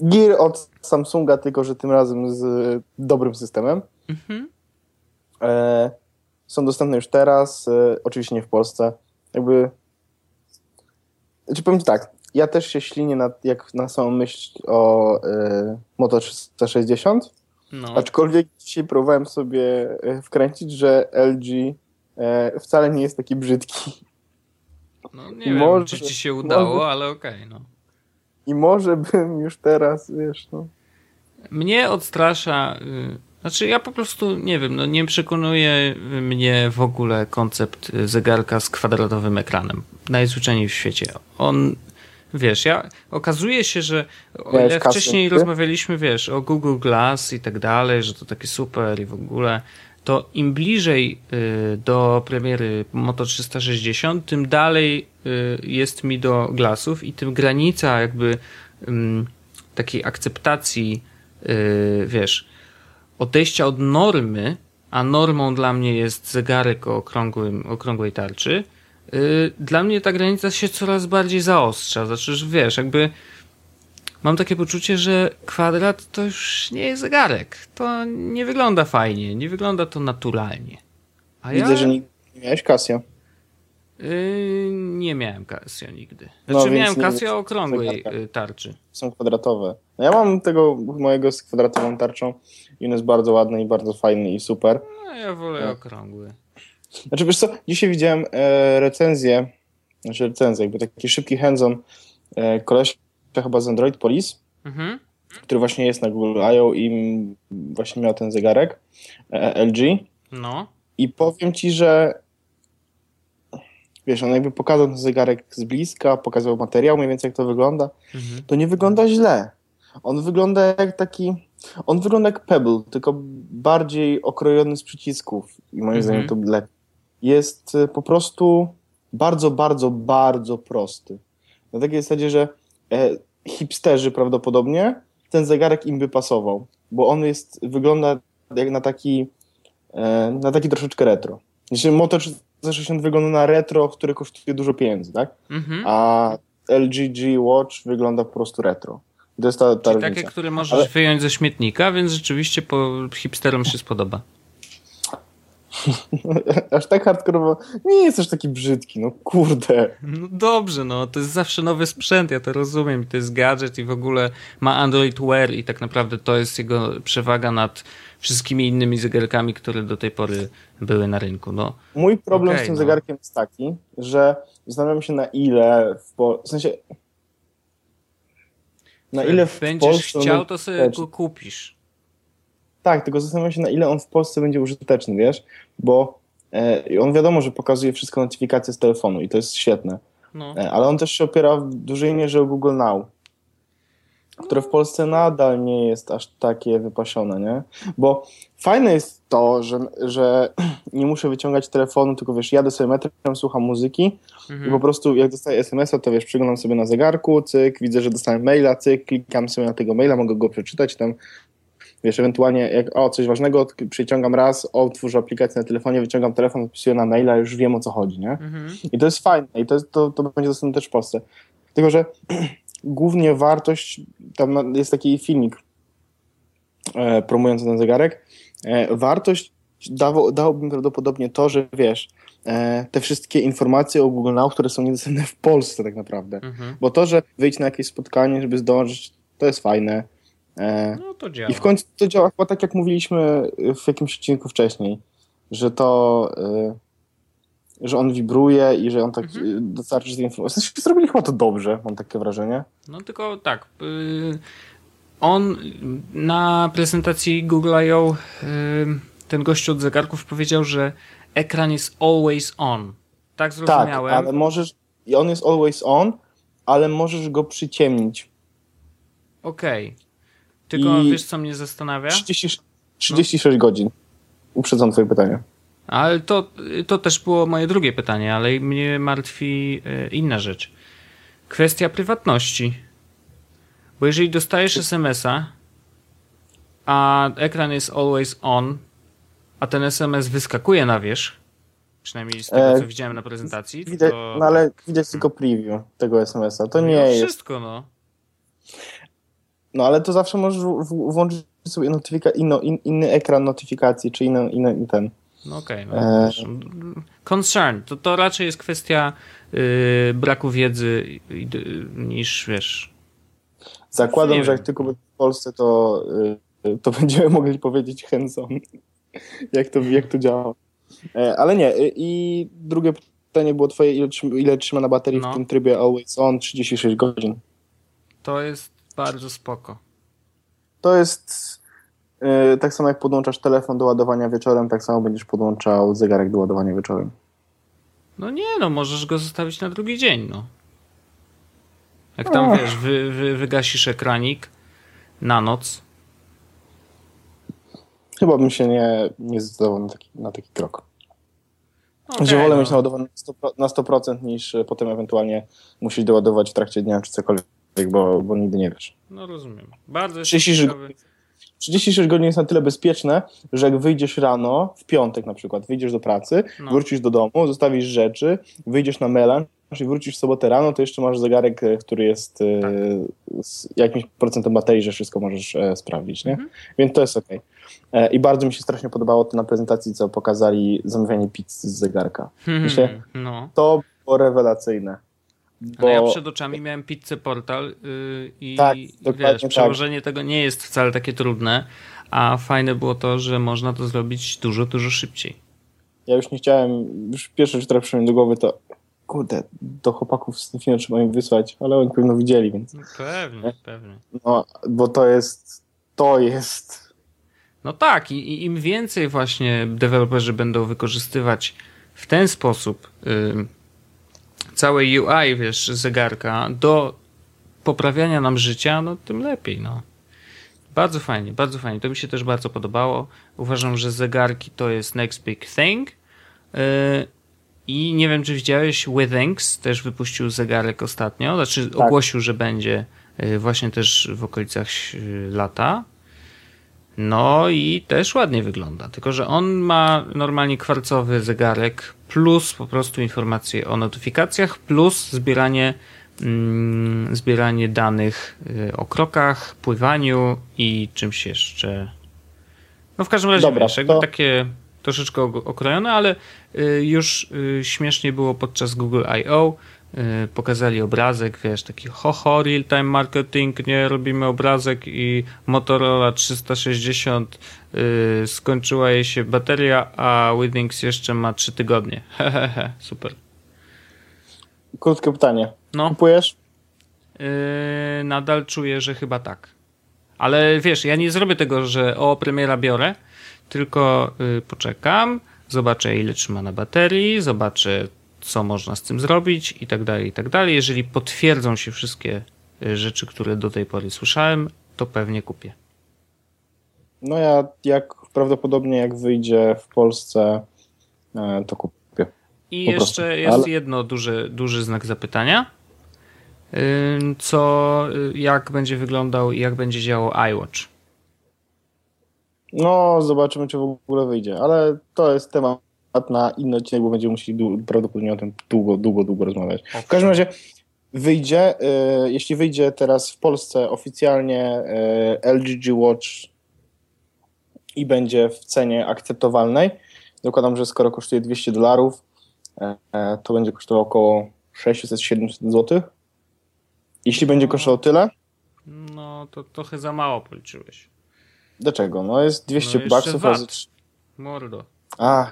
Gear od Samsunga, tylko że tym razem z dobrym systemem. Mhm. E, są dostępne już teraz, e, oczywiście nie w Polsce. Jakby. Znaczy powiem tak, ja też się ślinię na, jak na samą myśl o e, Moto 360. No. Aczkolwiek dzisiaj próbowałem sobie e, wkręcić, że LG e, wcale nie jest taki brzydki. No nie wiem, może, czy ci się udało, może, ale okej, okay, no. I może bym już teraz, wiesz, no. Mnie odstrasza. y, Znaczy, ja po prostu nie wiem, no nie przekonuje mnie w ogóle koncept zegarka z kwadratowym ekranem. Najzwyczajniej w świecie. On, wiesz, ja okazuje się, że o ile wcześniej rozmawialiśmy, wiesz, o Google Glass i tak dalej, że to takie super i w ogóle, to im bliżej y, do premiery Moto 360, tym dalej y, jest mi do Glassów i tym granica jakby ym, takiej akceptacji, y, wiesz, odejścia od normy, a normą dla mnie jest zegarek o okrągłym, okrągłej tarczy, y, dla mnie ta granica się coraz bardziej zaostrza. Znaczy, że wiesz, jakby mam takie poczucie, że kwadrat to już nie jest zegarek. To nie wygląda fajnie, nie wygląda to naturalnie. A Widzę, ja że nie, miałeś Casio. y, nie miałem Casio nigdy. No, Znaczy więc miałem Casio okrągłej y, tarczy. Są kwadratowe. No ja mam tego mojego z kwadratową tarczą i on jest bardzo ładny i bardzo fajny i super. No ja wolę No. okrągły. Znaczy wiesz co, dzisiaj widziałem e, recenzję, znaczy recenzję, jakby taki szybki hands-on e, kolesia chyba z Android Police, Mhm. który właśnie jest na Google I.O. i właśnie miał ten zegarek e, LG No. i powiem ci, że wiesz, on jakby pokazał ten zegarek z bliska, pokazał materiał, mniej więcej jak to wygląda, Mhm. to nie wygląda źle. On wygląda jak taki, on wygląda jak Pebble, tylko bardziej okrojony z przycisków i moim Mhm. zdaniem to lepiej. Jest y, po prostu bardzo, bardzo, bardzo prosty. Na takiej zasadzie, że e, hipsterzy prawdopodobnie ten zegarek im by pasował, bo on jest, wygląda jak na taki, e, na taki troszeczkę retro. Znaczy Moto 360 wygląda na retro, które kosztuje dużo pieniędzy, tak? Mhm. A LG G Watch wygląda po prostu retro. To jest ta, ta Czyli różnica. takie, które możesz Ale- wyjąć ze śmietnika, więc rzeczywiście po hipsterom się spodoba. Aż tak hardkorowo nie jest też taki brzydki, no kurde. No dobrze, no to jest zawsze nowy sprzęt, ja to rozumiem. To jest gadżet i w ogóle ma Android Wear i tak naprawdę to jest jego przewaga nad wszystkimi innymi zegarkami, które do tej pory były na rynku. No, Mój problem Okej, z tym no. zegarkiem jest taki, że zastanawiam się na ile w, po... w sensie na ile w będziesz Polsce chciał, to sobie go kupisz. Tak, tylko zastanawiam się na ile on w Polsce będzie użyteczny, wiesz? Bo e, on wiadomo, że pokazuje wszystko notyfikacje z telefonu i to jest świetne. No. E, Ale on też się opiera w dużej mierze o Google Now, które w Polsce nadal nie jest aż takie wypasione, nie? Bo fajne jest to, że, że nie muszę wyciągać telefonu, tylko wiesz, jadę sobie metrem, słucham muzyki i po Mhm. prostu jak dostaję SMS-a, to wiesz, przeglądam sobie na zegarku, cyk, widzę, że dostałem maila, cyk, klikam sobie na tego maila, mogę go przeczytać tam, wiesz, ewentualnie jak, o, coś ważnego, przyciągam raz, otwórzę aplikację na telefonie, wyciągam telefon, odpisuję na maila, już wiem o co chodzi, nie? Mhm. I to jest fajne i to, jest, to, to będzie dostępne też w Polsce. Tylko, że głównie wartość, tam jest taki filmik e, promujący ten zegarek, e, wartość dało, dałbym prawdopodobnie to, że wiesz, e, te wszystkie informacje o Google Now, które są niedostępne w Polsce tak naprawdę. Mhm. Bo to, że wyjść na jakieś spotkanie, żeby zdążyć, to jest fajne. No to działa. I w końcu to działa chyba tak, jak mówiliśmy w jakimś odcinku wcześniej, że to, że on wibruje i że on tak Mhm. y, dostarczy tej informacji. W sensie zrobili chyba to dobrze, mam takie wrażenie. No tylko tak. y, On na prezentacji Google I.O. y, ten gościu od zegarków powiedział, że ekran jest always on. Tak Tak, zrozumiałem. ale możesz, i on jest always on, ale możesz go przyciemnić. Okej. Tylko I- wiesz, co mnie zastanawia? 30, 36 godzin. Uprzedzam twoje pytanie. Ale to, to też było moje drugie pytanie, ale mnie martwi e, inna rzecz. Kwestia prywatności. Bo jeżeli dostajesz SMS-a, a ekran jest always on, a ten SMS wyskakuje na wierzch, przynajmniej z tego, E, co widziałem na prezentacji, Widać, to no ale widać tylko preview tego SMS-a. To no nie jest. wszystko, no. No ale to zawsze możesz włączyć sobie notyfika, inno, in, inny ekran notyfikacji, czy inny, inny ten. No okej, no, E. concern, to, to raczej jest kwestia y, braku wiedzy i- niż, wiesz, Zakładam, Nie że jak tylko będzie w Polsce, to, y, to będziemy mogli powiedzieć hands-on, jak to, jak to działa. E, Ale nie, y, i drugie pytanie było twoje, ile, trzyma- ile trzyma na baterii No. w tym trybie always on, 36 godzin. To jest bardzo spoko. to jest yy, tak samo jak podłączasz telefon do ładowania wieczorem, tak samo będziesz podłączał zegarek do ładowania wieczorem. No nie, no możesz go zostawić na drugi dzień, no. Jak tam wiesz, wy, wy, wygasisz ekranik na noc. Chyba bym się nie, nie zdecydował na taki, na taki krok. Okay, że wolę no. mieć naładowane na 100%, niż potem ewentualnie musisz doładować w trakcie dnia czy cokolwiek, bo, bo nigdy nie wiesz. No rozumiem. Bardzo 36, 36 godzin jest na tyle bezpieczne, że jak wyjdziesz rano, w piątek na przykład, wyjdziesz do pracy, no. wrócisz do domu, zostawisz rzeczy, wyjdziesz na melanż i wrócisz w sobotę rano, to jeszcze masz zegarek, e, który jest e, tak. z jakimś procentem baterii, że wszystko możesz e, sprawdzić, nie? Mhm. Więc to jest ok. I bardzo mi się strasznie podobało to na prezentacji, co pokazali zamawianie pizzy z zegarka. Hmm, Myślę, no. To było rewelacyjne. Bo... Ale ja przed oczami miałem pizzę portal yy, i tak, wiesz, tak. przełożenie tak. tego nie jest wcale takie trudne, a fajne było to, że można to zrobić dużo, dużo szybciej. Ja już nie chciałem, już pierwsze, co trafiło mi do głowy, to kurde, do chłopaków z Snifina trzeba im wysłać, ale oni pewno widzieli, więc... No pewnie, pewnie. No, bo to jest, to jest... No tak i, i im więcej właśnie deweloperzy będą wykorzystywać w ten sposób yy, całe UI, wiesz, zegarka do poprawiania nam życia, no tym lepiej, no. Bardzo fajnie, bardzo fajnie. To mi się też bardzo podobało. Uważam, że zegarki to jest next big thing. Yy, I nie wiem, czy widziałeś, Withings też wypuścił zegarek ostatnio, znaczy tak. ogłosił, że będzie yy, właśnie też w okolicach yy, lata. No i też ładnie wygląda, tylko że on ma normalnie kwarcowy zegarek plus po prostu informacje o notyfikacjach plus zbieranie, mm, zbieranie danych y, o krokach, pływaniu i czymś jeszcze. No w każdym razie Dobra, wiesz, to... takie troszeczkę okrojone, ale y, już y, śmiesznie było podczas Google I.O. Y, pokazali obrazek, wiesz, taki ho-ho, real-time marketing, nie, robimy obrazek i Motorola 360 yy, skończyła jej się bateria, a Withings jeszcze ma 3 tygodnie. Hehehe, super. Krótkie pytanie. No. Kupujesz? Yy, nadal czuję, że chyba tak. Ale wiesz, ja nie zrobię tego, że o, premiera biorę, tylko yy, poczekam, zobaczę ile trzyma na baterii, zobaczę co można z tym zrobić i tak dalej, i tak dalej. Jeżeli potwierdzą się wszystkie y, rzeczy, które do tej pory słyszałem, to pewnie kupię. No ja jak prawdopodobnie jak wyjdzie w Polsce, e, to kupię. I jeszcze prostu. jest Ale... jedno duży, duży znak zapytania. Co, y, jak będzie wyglądał i jak będzie działał iWatch? No, zobaczymy, czy w ogóle wyjdzie, ale to jest temat na inny odcinek, bo będziemy musieli prawdopodobnie o tym długo, długo, długo rozmawiać. W każdym razie wyjdzie, y, jeśli wyjdzie teraz w Polsce oficjalnie y, LG Watch i będzie w cenie akceptowalnej, dokładam, że skoro kosztuje 200 dolarów, y, to będzie kosztowało około 600-700 zł. Jeśli będzie kosztowało tyle? No, to trochę za mało policzyłeś. Dlaczego? No jest 200 no baksów razy 3. Mordo. A,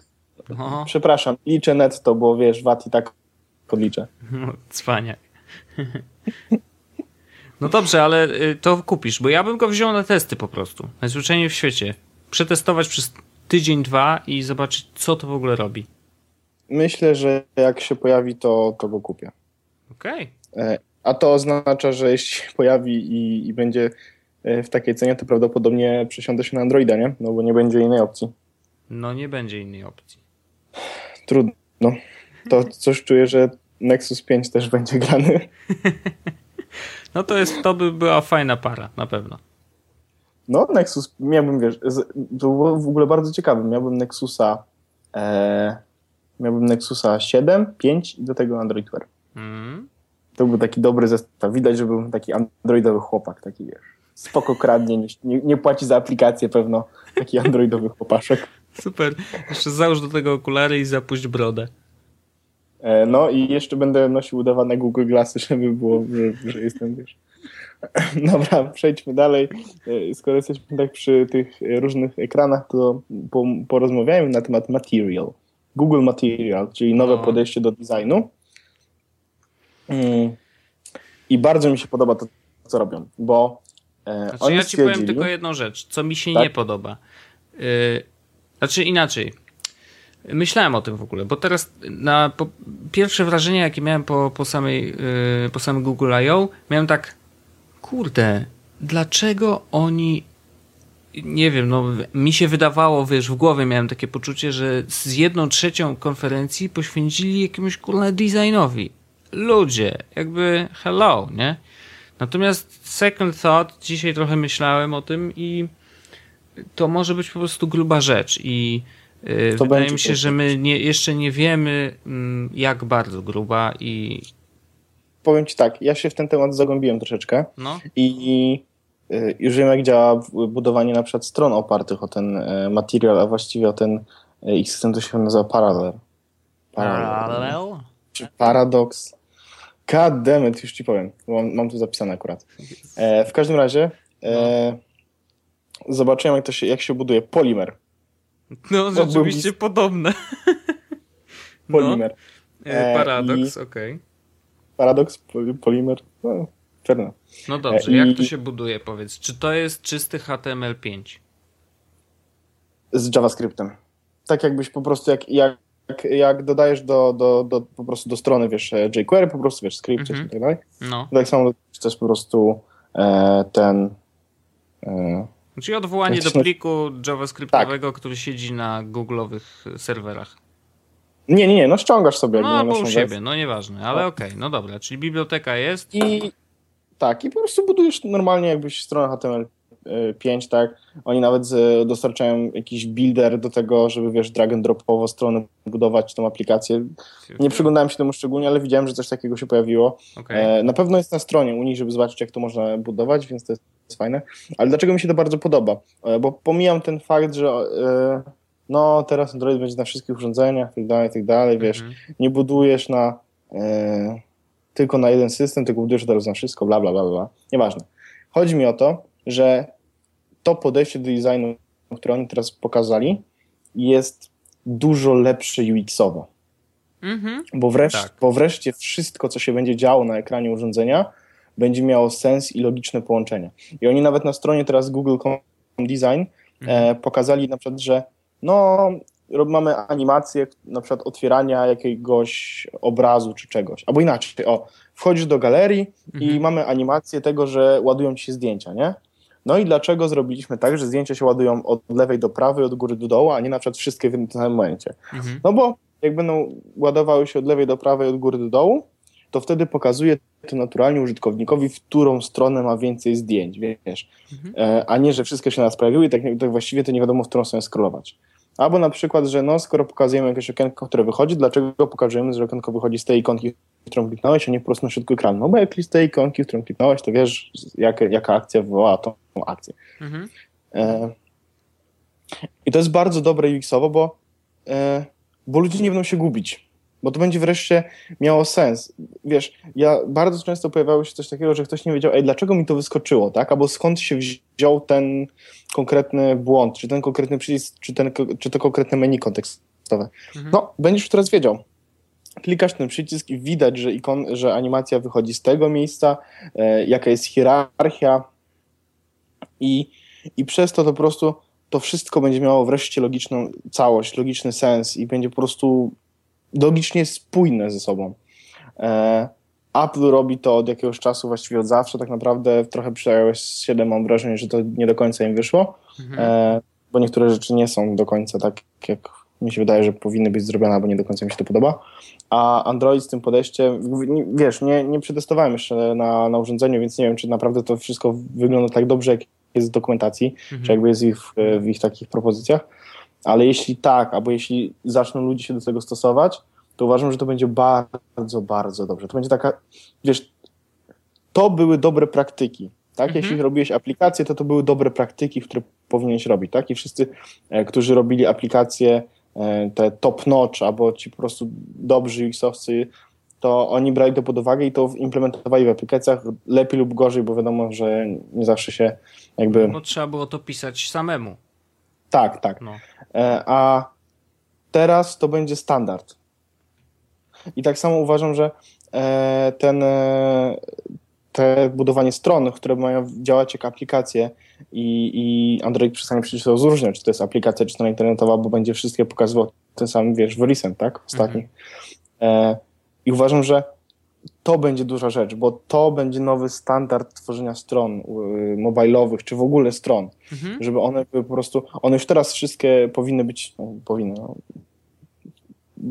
no. Przepraszam, liczę netto, bo wiesz, VAT i tak podliczę. No, cwaniak. No dobrze, ale y, to kupisz, bo ja bym go wziął na testy po prostu. Najzwyczajniej w świecie. Przetestować przez tydzień, dwa i zobaczyć, co to w ogóle robi. Myślę, że jak się pojawi, to, to go kupię. Okej. Okay. E, a to oznacza, że jeśli się pojawi i, i będzie e, w takiej cenie, to prawdopodobnie przesiądę się na Androida, nie? No bo nie będzie innej opcji. No nie będzie innej opcji. Trudno. To coś czuję, że Nexus 5 też będzie grany. No to jest, to by była fajna para, na pewno. No, Nexus, miałbym, wiesz, to było w ogóle bardzo ciekawe. Miałbym Nexusa e, miałbym Nexusa 7, 5 i do tego Android Wear. Mm. To był taki dobry zestaw. Widać, że był taki androidowy chłopak, taki wiesz. Spoko kradnie, nie, nie płaci za aplikację pewno. Taki androidowy chłopaszek. Super. Jeszcze załóż do tego okulary i zapuść brodę. E, no i jeszcze będę nosił udawane Google Glassy, żeby było, że, że jestem, wiesz. Dobra, przejdźmy dalej. E, skoro jesteśmy tak przy tych różnych ekranach, to porozmawiajmy na temat Material. Google Material, czyli nowe no. podejście do designu. Mm. I bardzo mi się podoba to, co robią, bo E, znaczy, ja ci powiem tylko jedną rzecz, co mi się tak? nie podoba. Yy, znaczy inaczej. Myślałem o tym w ogóle, bo teraz na po, pierwsze wrażenie, jakie miałem po, po, samej, yy, po samym Google I.O., miałem tak, kurde, dlaczego oni nie wiem, no mi się wydawało, wiesz, w głowie miałem takie poczucie, że z jedną trzecią konferencji poświęcili jakiemuś kurna designowi. Ludzie, jakby hello, nie? Natomiast second thought, dzisiaj trochę myślałem o tym i to może być po prostu gruba rzecz i yy, wydaje mi się, że my nie, jeszcze nie wiemy mm, jak bardzo gruba i powiem ci tak, ja się w ten temat zagłębiłem troszeczkę no. i y, już wiem jak działa budowanie na przykład stron opartych o ten y, material, a właściwie o ten y, ich system, to się nazywa Parallel. Parallel? Czy Paradox? God damn it, już ci powiem. Mam, mam tu zapisane akurat. E, w każdym razie e, no. Zobaczyłem, jak, to się, jak się buduje polimer. No, rzeczywiście był... podobne. Polimer. No. E, paradoks, okej. Okay. Paradoks, polimer, no. No dobrze, e, jak to się buduje, powiedz? Czy to jest czysty HTML5? Z JavaScriptem. Tak jakbyś po prostu, jak, jak jak, dodajesz do, do, do, po prostu do strony, wiesz, e, jQuery, po prostu, wiesz, skrypt mm -hmm. i tak dalej. No. Tak samo jest po prostu e, ten... E, Czyli odwołanie do pliku JavaScriptowego, tak. który siedzi na google'owych serwerach. Nie, nie, nie, no ściągasz sobie. No, po u siebie, no nieważne, ale okej, okay, no dobra, czyli biblioteka jest. I tak, i po prostu budujesz normalnie jakbyś stronę HTML 5, tak? Oni nawet dostarczają jakiś builder do tego, żeby wiesz, drag and dropowo stronę budować tą aplikację. Nie przyglądałem się temu szczególnie, ale widziałem, że coś takiego się pojawiło. Okay. E, na pewno jest na stronie u nich, żeby zobaczyć, jak to można budować, więc to jest fajne. Ale dlaczego mi się to bardzo podoba? E, bo pomijam ten fakt, że e, no teraz Android będzie na wszystkich urządzeniach, tak dalej, tak dalej, wiesz, mm -hmm. nie budujesz na tylko na jeden system, tylko budujesz teraz na wszystko, bla, bla, bla, bla. Nieważne. Chodzi mi o to, że to podejście do designu, które oni teraz pokazali, jest dużo lepsze UX-owo. Mhm. Bo, wreszcie, tak. bo wreszcie wszystko, co się będzie działo na ekranie urządzenia, będzie miało sens i logiczne połączenie. I oni nawet na stronie teraz Google.com Design e, mhm. e, pokazali na przykład, że no, mamy animację na przykład otwierania jakiegoś obrazu czy czegoś. Albo inaczej, o, wchodzisz do galerii mhm. i mamy animację tego, że ładują ci się zdjęcia, nie? No i dlaczego zrobiliśmy tak, że zdjęcia się ładują od lewej do prawej, od góry do dołu, a nie na przykład wszystkie w tym samym momencie? Mhm. No bo jak będą ładowały się od lewej do prawej, od góry do dołu, to wtedy pokazuje to naturalnie użytkownikowi, w którą stronę ma więcej zdjęć, wiesz, mhm. E, a nie, że wszystkie się nas pojawiły i tak, tak właściwie to nie wiadomo, w którą stronę scrollować. Albo na przykład, że no, skoro pokazujemy jakieś okienko, które wychodzi, dlaczego pokazujemy, że okienko wychodzi z tej ikonki, którą kliknąłeś, a nie po prostu na środku ekranu? No bo jak z tej ikonki, którą kliknąłeś, to wiesz, jak, jaka akcja wywołała tą akcję. Mhm. E, I to jest bardzo dobre UX-owo, bo, e, bo ludzie nie będą się gubić bo to będzie wreszcie miało sens. Wiesz, ja bardzo często pojawiało się coś takiego, że ktoś nie wiedział, ej, dlaczego mi to wyskoczyło, tak? Albo skąd się wziął ten konkretny błąd, czy ten konkretny przycisk, czy, ten, czy to konkretne menu kontekstowe. Mhm. No, będziesz już teraz wiedział. Klikasz ten przycisk i widać, że, ikon, że animacja wychodzi z tego miejsca, e, jaka jest hierarchia i, i przez to to po prostu to wszystko będzie miało wreszcie logiczną całość, logiczny sens i będzie po prostu logicznie spójne ze sobą. E, Apple robi to od jakiegoś czasu, właściwie od zawsze, tak naprawdę trochę przy iOS 7 mam wrażenie, że to nie do końca im wyszło, mhm. e, bo niektóre rzeczy nie są do końca tak, jak mi się wydaje, że powinny być zrobione, bo nie do końca mi się to podoba. A Android z tym podejściem, wiesz, nie, nie przetestowałem jeszcze na, na urządzeniu, więc nie wiem, czy naprawdę to wszystko wygląda tak dobrze, jak jest w dokumentacji, mhm. czy jakby jest ich w, ich takich propozycjach ale jeśli tak, albo jeśli zaczną ludzie się do tego stosować, to uważam, że to będzie bardzo, bardzo dobrze. To będzie taka, wiesz, to były dobre praktyki. Tak? Mhm. Jeśli robiłeś aplikacje, to to były dobre praktyki, które powinieneś robić. Tak? I wszyscy, e, którzy robili aplikacje te top notch, albo ci po prostu dobrzy UX-owcy, to oni brali to pod uwagę i to implementowali w aplikacjach lepiej lub gorzej, bo wiadomo, że nie zawsze się jakby... No trzeba było to pisać samemu. Tak, tak. No. E, a teraz to będzie standard. I tak samo uważam, że e, ten, e, te budowanie stron, które mają działać jak aplikacje i, i Android przestanie przecież rozróżniać, czy to jest aplikacja, czy strona internetowa, bo będzie wszystkie pokazywał ten sam, wiesz, recent, tak? Ostatni. Mhm. E, I uważam, że to będzie duża rzecz, bo to będzie nowy standard tworzenia stron mobilowych, czy w ogóle stron, mhm. żeby one były po prostu, one już teraz wszystkie powinny być, no, powinny, no,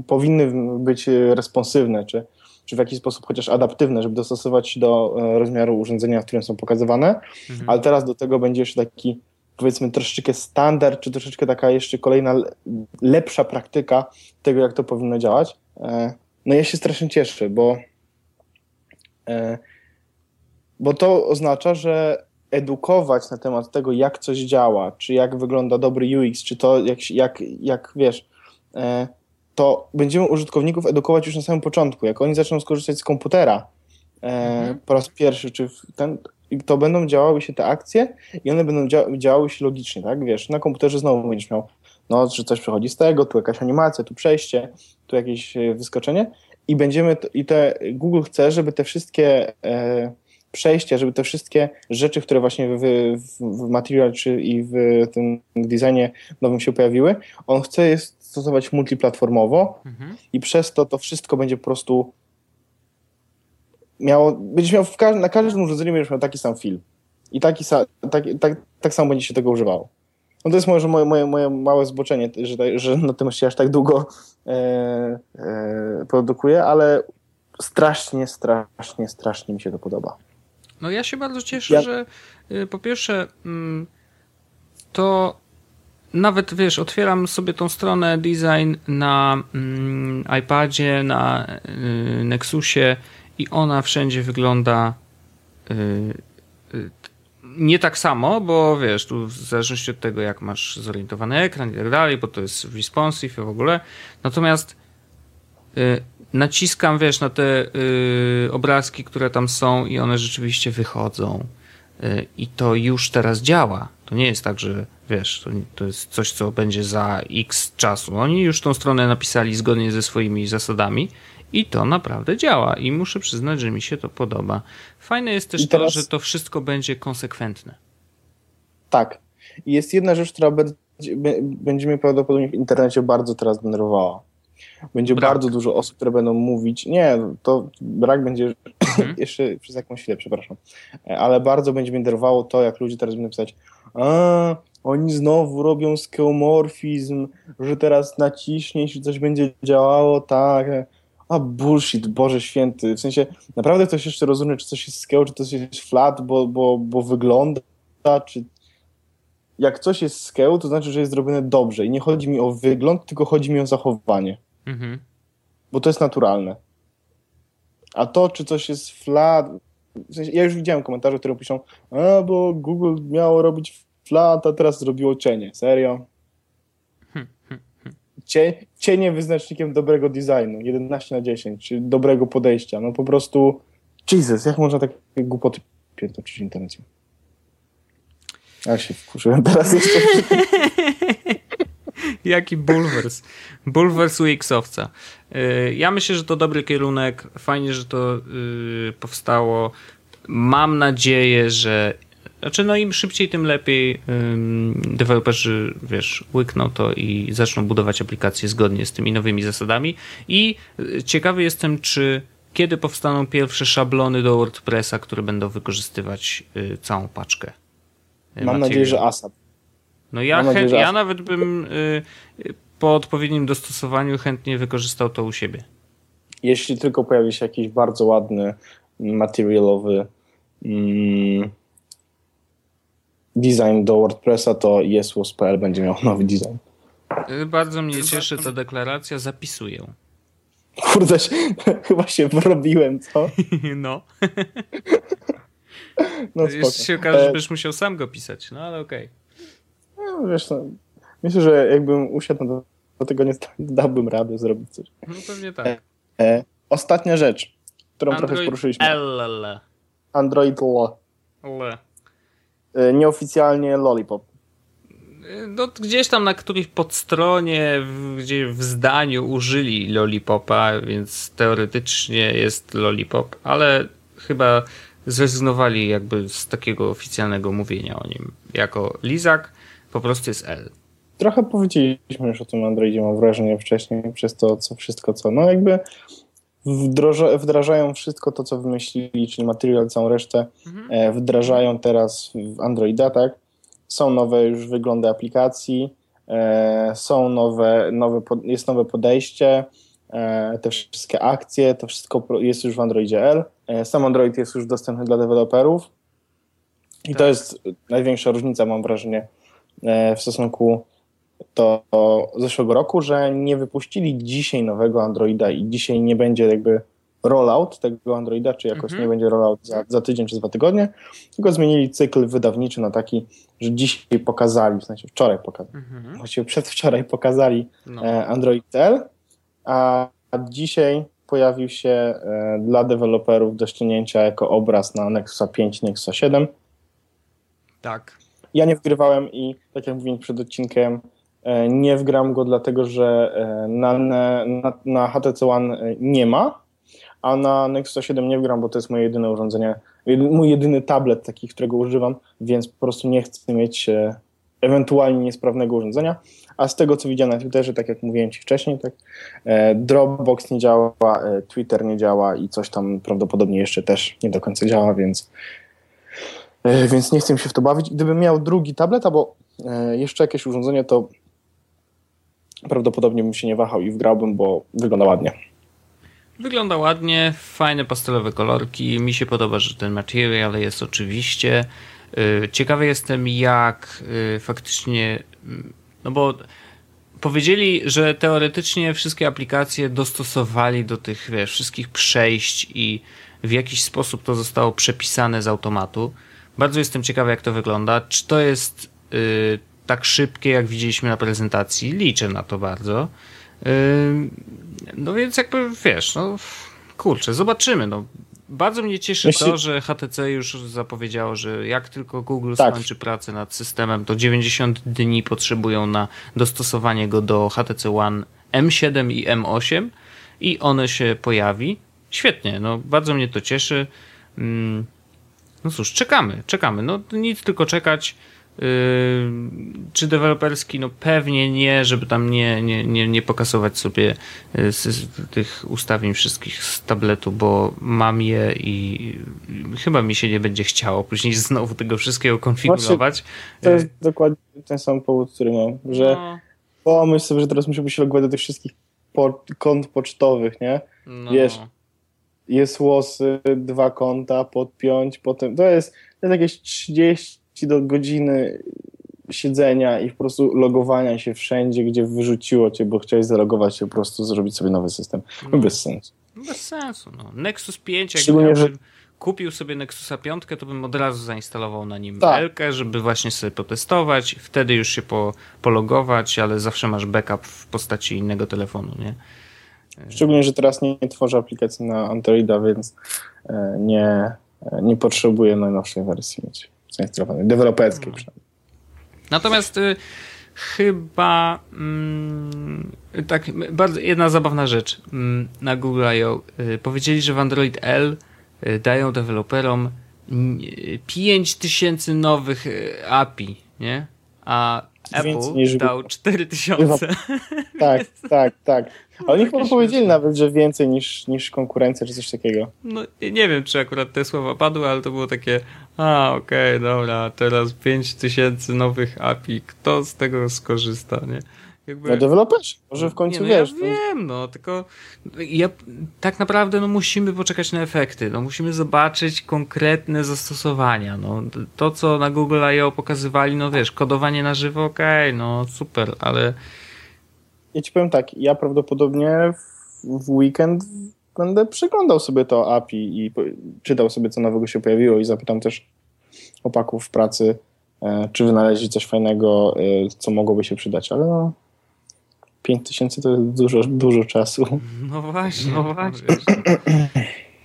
powinny być responsywne, czy, czy w jakiś sposób chociaż adaptywne, żeby dostosować się do e, rozmiaru urządzenia, w którym są pokazywane, mhm. ale teraz do tego będzie jeszcze taki powiedzmy troszeczkę standard, czy troszeczkę taka jeszcze kolejna lepsza praktyka tego, jak to powinno działać. E, no ja się strasznie cieszę, bo E, bo to oznacza, że edukować na temat tego, jak coś działa, czy jak wygląda dobry UX, czy to jak, jak, jak wiesz, to będziemy użytkowników edukować już na samym początku. Jak oni zaczną skorzystać z komputera e, mhm. po raz pierwszy, czy ten, to będą działały się te akcje i one będą dzia działały się logicznie, tak? Wiesz, na komputerze znowu będziesz miał, no, że coś przechodzi z tego, tu jakaś animacja, tu przejście, tu jakieś wyskoczenie i będziemy, i te Google chce, żeby te wszystkie e, przejścia, żeby te wszystkie rzeczy, które właśnie w, w, w Material czy i w tym designie nowym się pojawiły, on chce je stosować multiplatformowo mhm. i przez to to wszystko będzie po prostu miało, będziesz miał ka na każdym urządzeniu będziesz miał taki sam film i taki sa, tak, tak, tak samo będzie się tego używało. No to jest może moje, moje, moje małe zboczenie, że, że na tym się aż tak długo e, e, produkuję, ale strasznie, strasznie, strasznie mi się to podoba. No ja się bardzo cieszę, ja... że y, po pierwsze mm, to nawet wiesz, otwieram sobie tą stronę design na mm, iPadzie, na y, Nexusie i ona wszędzie wygląda y, nie tak samo, bo wiesz, tu w zależności od tego, jak masz zorientowany ekran i tak dalej, bo to jest responsive i w ogóle. Natomiast y, naciskam, wiesz, na te y, obrazki, które tam są i one rzeczywiście wychodzą. Y, I to już teraz działa. To nie jest tak, że wiesz, to, to jest coś, co będzie za x czasu. Oni już tą stronę napisali zgodnie ze swoimi zasadami i to naprawdę działa i muszę przyznać, że mi się to podoba. Fajne jest też teraz... to, że to wszystko będzie konsekwentne. Tak. I jest jedna rzecz, która będzie, mnie prawdopodobnie w internecie bardzo teraz denerwowała. Będzie brak. bardzo dużo osób, które będą mówić, nie, to brak będzie mhm. jeszcze przez jakąś chwilę, przepraszam, ale bardzo będzie mnie denerwowało to, jak ludzie teraz będą pisać, a, oni znowu robią skeomorfizm, że teraz naciśniesz i coś będzie działało tak, a bullshit, Boże Święty. W sensie, naprawdę ktoś jeszcze rozumie, czy coś jest scale, czy coś jest flat, bo, bo, bo wygląda, czy... Jak coś jest scale, to znaczy, że jest zrobione dobrze. I nie chodzi mi o wygląd, tylko chodzi mi o zachowanie. Mhm. Bo to jest naturalne. A to, czy coś jest flat... W sensie, ja już widziałem komentarze, które piszą, a bo Google miało robić flat, a teraz zrobiło cienie. Serio? cienie wyznacznikiem dobrego designu, 11 na 10, czy dobrego podejścia. No po prostu, Jesus, jak można takie głupoty pierdolić w internecie? Ja się wkurzyłem teraz jeszcze. Jaki bulwers. Bulwers UX-owca. Y, ja myślę, że to dobry kierunek. Fajnie, że to y, powstało. Mam nadzieję, że znaczy, no im szybciej, tym lepiej deweloperzy, wiesz, łykną to i zaczną budować aplikacje zgodnie z tymi nowymi zasadami. I y, ciekawy jestem, czy kiedy powstaną pierwsze szablony do WordPressa, które będą wykorzystywać y, całą paczkę. Y, Mam nadzieję, że ASAP. No ja, nadzieję, ja ASAP. nawet bym po odpowiednim dostosowaniu chętnie wykorzystał to u siebie. Jeśli tylko pojawi się jakiś bardzo ładny, materialowy mm, design do WordPressa, to jesłos.pl będzie miał nowy design. Bardzo mnie cieszy ta deklaracja, zapisuję. Kurde, chyba się wrobiłem, co? No. no Jeszcze się okaże, że e, byś musiał sam go pisać, no ale okej. Okay. No, wiesz, no, myślę, że jakbym usiadł do, do tego, nie dałbym radę zrobić coś. No pewnie tak. E, e, ostatnia rzecz, którą Android trochę poruszyliśmy. LL. Android L. L. E, nieoficjalnie Lollipop. No, gdzieś tam na którejś podstronie, gdzie w zdaniu użyli Lollipopa, więc teoretycznie jest Lollipop, ale chyba zrezygnowali jakby z takiego oficjalnego mówienia o nim jako lizak, po prostu jest L. Trochę powiedzieliśmy już o tym Androidzie, mam wrażenie, wcześniej, przez to, co wszystko, co, no jakby wdroża, wdrażają wszystko to, co wymyślili, czyli materiał, całą resztę, mhm. E, wdrażają teraz w Androida, tak? Są nowe już wyglądy aplikacji, e, są nowe, nowe, jest nowe podejście, e, te wszystkie akcje, to wszystko jest już w Androidzie L. Sam Android jest już dostępny dla deweloperów i tak. to jest największa różnica, mam wrażenie, w stosunku do zeszłego roku, że nie wypuścili dzisiaj nowego Androida i dzisiaj nie będzie jakby rollout tego Androida, czy jakoś mhm. nie będzie rollout za, za, tydzień czy dwa tygodnie, tylko zmienili cykl wydawniczy na taki, że dzisiaj pokazali, w sensie wczoraj pokazali, mhm. właściwie przedwczoraj pokazali no. E, Android L, a dzisiaj pojawił się e, dla deweloperów do ściągnięcia jako obraz na Nexusa 5, Nexusa 7. Tak. Ja nie wgrywałem i tak jak mówiłem przed odcinkiem, nie wgram go dlatego, że na, na, na HTC One nie ma, a na Nexus 7 nie wgram, bo to jest moje jedyne urządzenie, mój jedyny tablet taki, którego używam, więc po prostu nie chcę mieć e, ewentualnie niesprawnego urządzenia. A z tego, co widziałem na Twitterze, tak jak mówiłem Ci wcześniej, tak, e, Dropbox nie działa, e, Twitter nie działa i coś tam prawdopodobnie jeszcze też nie do końca działa, więc, więc nie chcę się w to bawić. Gdybym miał drugi tablet albo jeszcze jakieś urządzenie, to prawdopodobnie bym się nie wahał i wgrałbym, bo wygląda ładnie. Wygląda ładnie, fajne pastelowe kolorki. Mi się podoba, że ten materiał jest oczywiście. Y, ciekawy jestem, jak y, faktycznie. No bo powiedzieli, że teoretycznie wszystkie aplikacje dostosowali do tych wiesz, wszystkich przejść i w jakiś sposób to zostało przepisane z automatu. Bardzo jestem ciekawy, jak to wygląda. Czy to jest yy, tak szybkie, jak widzieliśmy na prezentacji? Liczę na to bardzo. No więc jakby wiesz, no kurczę, zobaczymy. No. Bardzo mnie cieszy Jeśli... to, że HTC już zapowiedziało, że jak tylko Google tak. skończy pracę nad systemem, to 90 dni potrzebują na dostosowanie go do HTC One M7 i M8 i one się pojawi. Świetnie, no bardzo mnie to cieszy. No cóż, czekamy, czekamy. No nic tylko czekać. Czy deweloperski? No pewnie nie, żeby tam nie, nie, nie, nie pokasować sobie z, tych ustawień wszystkich z tabletu, bo mam je i chyba mi się nie będzie chciało później znowu tego wszystkiego konfigurować. Właśnie, to jest yy. dokładnie ten sam powód, który mam, że no. pomyśl sobie, że teraz muszę się logować do tych wszystkich po, kont pocztowych, nie? No. Wiesz, jest łosy, dwa konta, podpiąć, potem to jest, to jest jakieś 30 do godziny siedzenia i po prostu logowania się wszędzie, gdzie wyrzuciło cię, bo chciałeś zalogować się, po prostu zrobić sobie nowy system. No, bez sensu. Bez sensu. No. Nexus 5, jak Szczególnie, że... kupił sobie Nexusa 5, to bym od razu zainstalował na nim tak. Elkę, żeby właśnie sobie potestować, wtedy już się po, pologować, ale zawsze masz backup w postaci innego telefonu, nie? Szczególnie, że teraz nie, nie tworzę aplikacji na Androida, więc e, nie, e, nie potrzebuję najnowszej wersji mieć zainstalowanej, deweloperskiej hmm. przynajmniej. Natomiast y, chyba mm, tak, bardzo jedna zabawna rzecz mm, na Google I.O. Y, powiedzieli, że w Android L y, dają deweloperom 5000 nowych y, API, nie? A Apple dał 4000. Tak, tak, tak. Oni chyba powiedzieli nawet, że więcej niż, niż konkurencja, czy coś takiego. No nie wiem, czy akurat te słowa padły, ale to było takie, a okej, okay, dobra, teraz 5000 nowych API, kto z tego skorzysta, nie? Jakby... No deweloperzy, może w końcu nie, no, wiesz. Ja wiem, no tylko ja, tak naprawdę no, musimy poczekać na efekty, no, musimy zobaczyć konkretne zastosowania. No, to, co na Google I.O. pokazywali, no wiesz, kodowanie na żywo, okej, okay, no super, ale... Ja ci powiem tak, ja prawdopodobnie w, w weekend będę przeglądał sobie to API i czytał sobie, co nowego się pojawiło i zapytam też opaków w pracy, e, czy wynaleźli coś fajnego, e, co mogłoby się przydać, ale no 5000 to jest dużo, dużo czasu. No właśnie, no właśnie.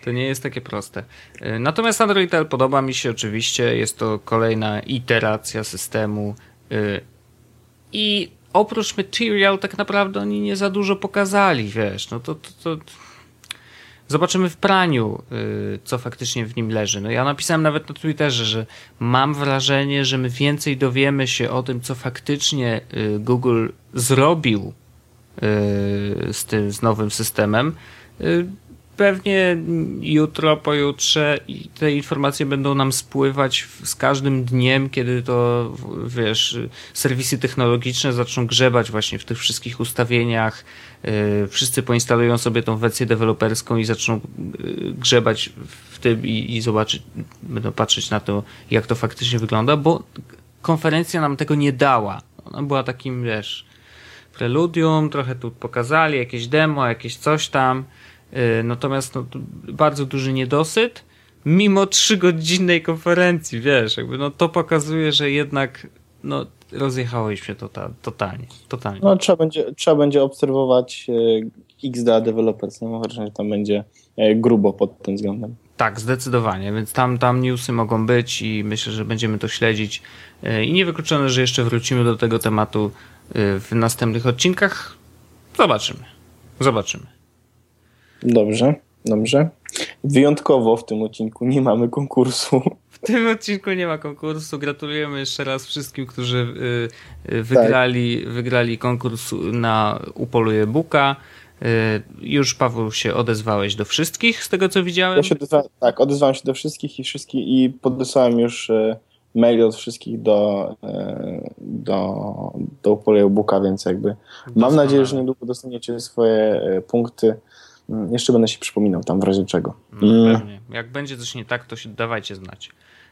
To nie jest takie proste. E, natomiast Android L podoba mi się oczywiście. Jest to kolejna iteracja systemu. I oprócz Material tak naprawdę oni nie za dużo pokazali, wiesz. No to, to, to zobaczymy w praniu, y, co faktycznie w nim leży. No ja napisałem nawet na Twitterze, że mam wrażenie, że my więcej dowiemy się o tym, co faktycznie y, Google zrobił z tym, z nowym systemem pewnie jutro, pojutrze te informacje będą nam spływać z każdym dniem, kiedy to, wiesz, serwisy technologiczne zaczną grzebać właśnie w tych wszystkich ustawieniach. Y, wszyscy poinstalują sobie tą wersję deweloperską i zaczną y, grzebać w tym i, i zobaczyć, będą patrzeć na to, jak to faktycznie wygląda, bo konferencja nam tego nie dała. Ona była takim, wiesz, preludium, trochę tu pokazali, jakieś demo, jakieś coś tam. Y, natomiast no, bardzo duży niedosyt, mimo trzygodzinnej konferencji, wiesz, jakby no to pokazuje, że jednak no, rozjechałeś się tota, totalnie, totalnie. No trzeba będzie, trzeba będzie obserwować e, XDA Developers, no, wrażenie, że tam będzie e, grubo pod tym względem. Tak, zdecydowanie, więc tam, tam newsy mogą być i myślę, że będziemy to śledzić e, i niewykluczone, że jeszcze wrócimy do tego tematu w następnych odcinkach. Zobaczymy. Zobaczymy. Dobrze, dobrze. Wyjątkowo w tym odcinku nie mamy konkursu. W tym odcinku nie ma konkursu. Gratulujemy jeszcze raz wszystkim, którzy y, y, wygrali, tak. wygrali konkurs na Upoluje Buka. Y, już Paweł się odezwałeś do wszystkich, z tego co widziałem. Ja się tak, odezwałem się do wszystkich i wszystkich i podesłałem już mail od wszystkich do, do, do Upoluje Buka, więc jakby mam nadzieję, że niedługo dostaniecie swoje punkty jeszcze będę się przypominał tam w razie czego. No, mm. pewnie. Jak będzie coś nie tak, to się dawajcie znać.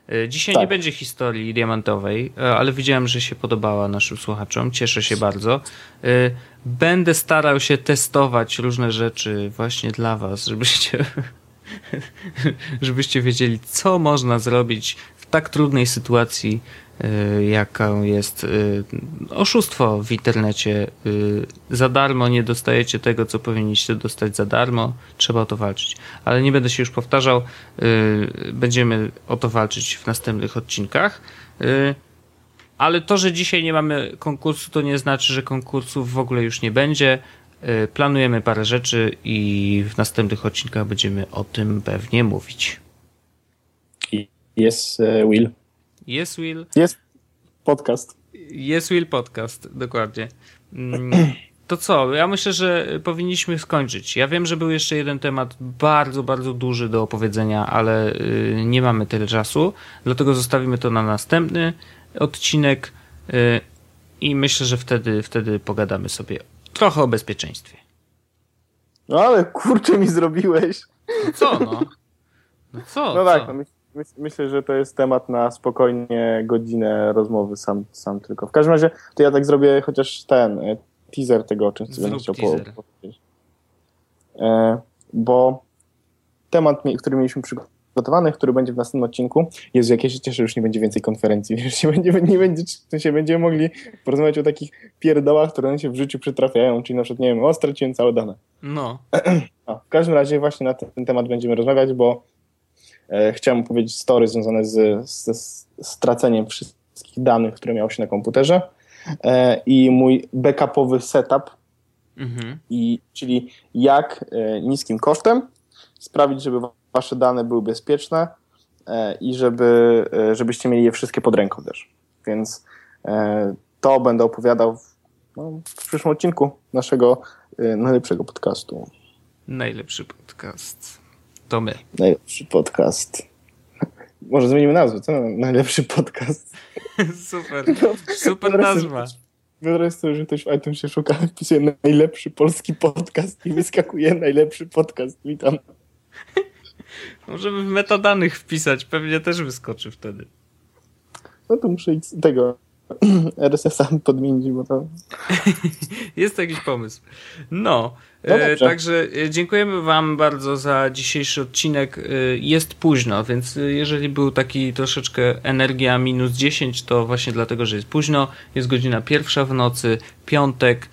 E, dzisiaj tak. nie będzie historii diamentowej, e, ale widziałem, że się podobała naszym słuchaczom. Cieszę się bardzo. E, będę starał się testować różne rzeczy właśnie dla Was, żebyście, żebyście wiedzieli, co można zrobić tak trudnej sytuacji Y, jaką jest y, oszustwo w internecie. Y, za darmo nie dostajecie tego, co powinniście dostać za darmo. Trzeba o to walczyć. Ale nie będę się już powtarzał. Będziemy o to walczyć w następnych odcinkach. Ale to, że dzisiaj nie mamy konkursu, to nie znaczy, że konkursów w ogóle już nie będzie. Planujemy parę rzeczy i w następnych odcinkach będziemy o tym pewnie mówić. Jest Will. Jest Will. Jest podcast. Jest Will Podcast, dokładnie. Mm, to co? Ja myślę, że powinniśmy skończyć. Ja wiem, że był jeszcze jeden temat bardzo, bardzo duży do opowiedzenia, ale y, nie mamy tyle czasu, dlatego zostawimy to na następny odcinek y, i myślę, że wtedy, wtedy pogadamy sobie trochę o bezpieczeństwie. No ale kurczę mi zrobiłeś. No co no? No co? No tak, no, myślę, że to jest temat na spokojnie godzinę rozmowy sam, sam tylko. W każdym razie to ja tak zrobię chociaż ten e, teaser tego, o czym sobie będę chciał powiedzieć. E, bo temat, który mieliśmy przygotowany, który będzie w następnym odcinku, jest, jak ja się cieszę, już nie będzie więcej konferencji, wiesz, nie będzie, nie będzie, się będziemy mogli porozmawiać o takich pierdołach, które nam się w życiu przytrafiają, czyli na przykład, nie wiem, o, straciłem całe dane. No. A, w każdym razie właśnie na ten temat będziemy rozmawiać, bo E, chciałem opowiedzieć story związane z, ze straceniem wszystkich danych, które miało się na komputerze e, i mój backupowy setup, mhm. i, czyli jak e, niskim kosztem sprawić, żeby wasze dane były bezpieczne i żeby, żebyście mieli je wszystkie pod ręką też. Więc to będę opowiadał w, no, w przyszłym odcinku naszego najlepszego podcastu. Najlepszy podcast. To my. Najlepszy podcast. Może zmienimy nazwę, co? Najlepszy podcast. Super. Super nazwa. Wyobraź sobie, że ktoś w iTunesie szuka, wpisuje najlepszy polski podcast i wyskakuje najlepszy podcast. Witam. Możemy w metadanych wpisać, pewnie też wyskoczy wtedy. No to muszę tego RSS-a podmienić, bo to... Jest jakiś pomysł. No, no e, także e, dziękujemy wam bardzo za dzisiejszy odcinek. E, jest późno, więc jeżeli był taki troszeczkę energia minus 10, to właśnie dlatego, że jest późno. Jest godzina pierwsza w nocy, piątek.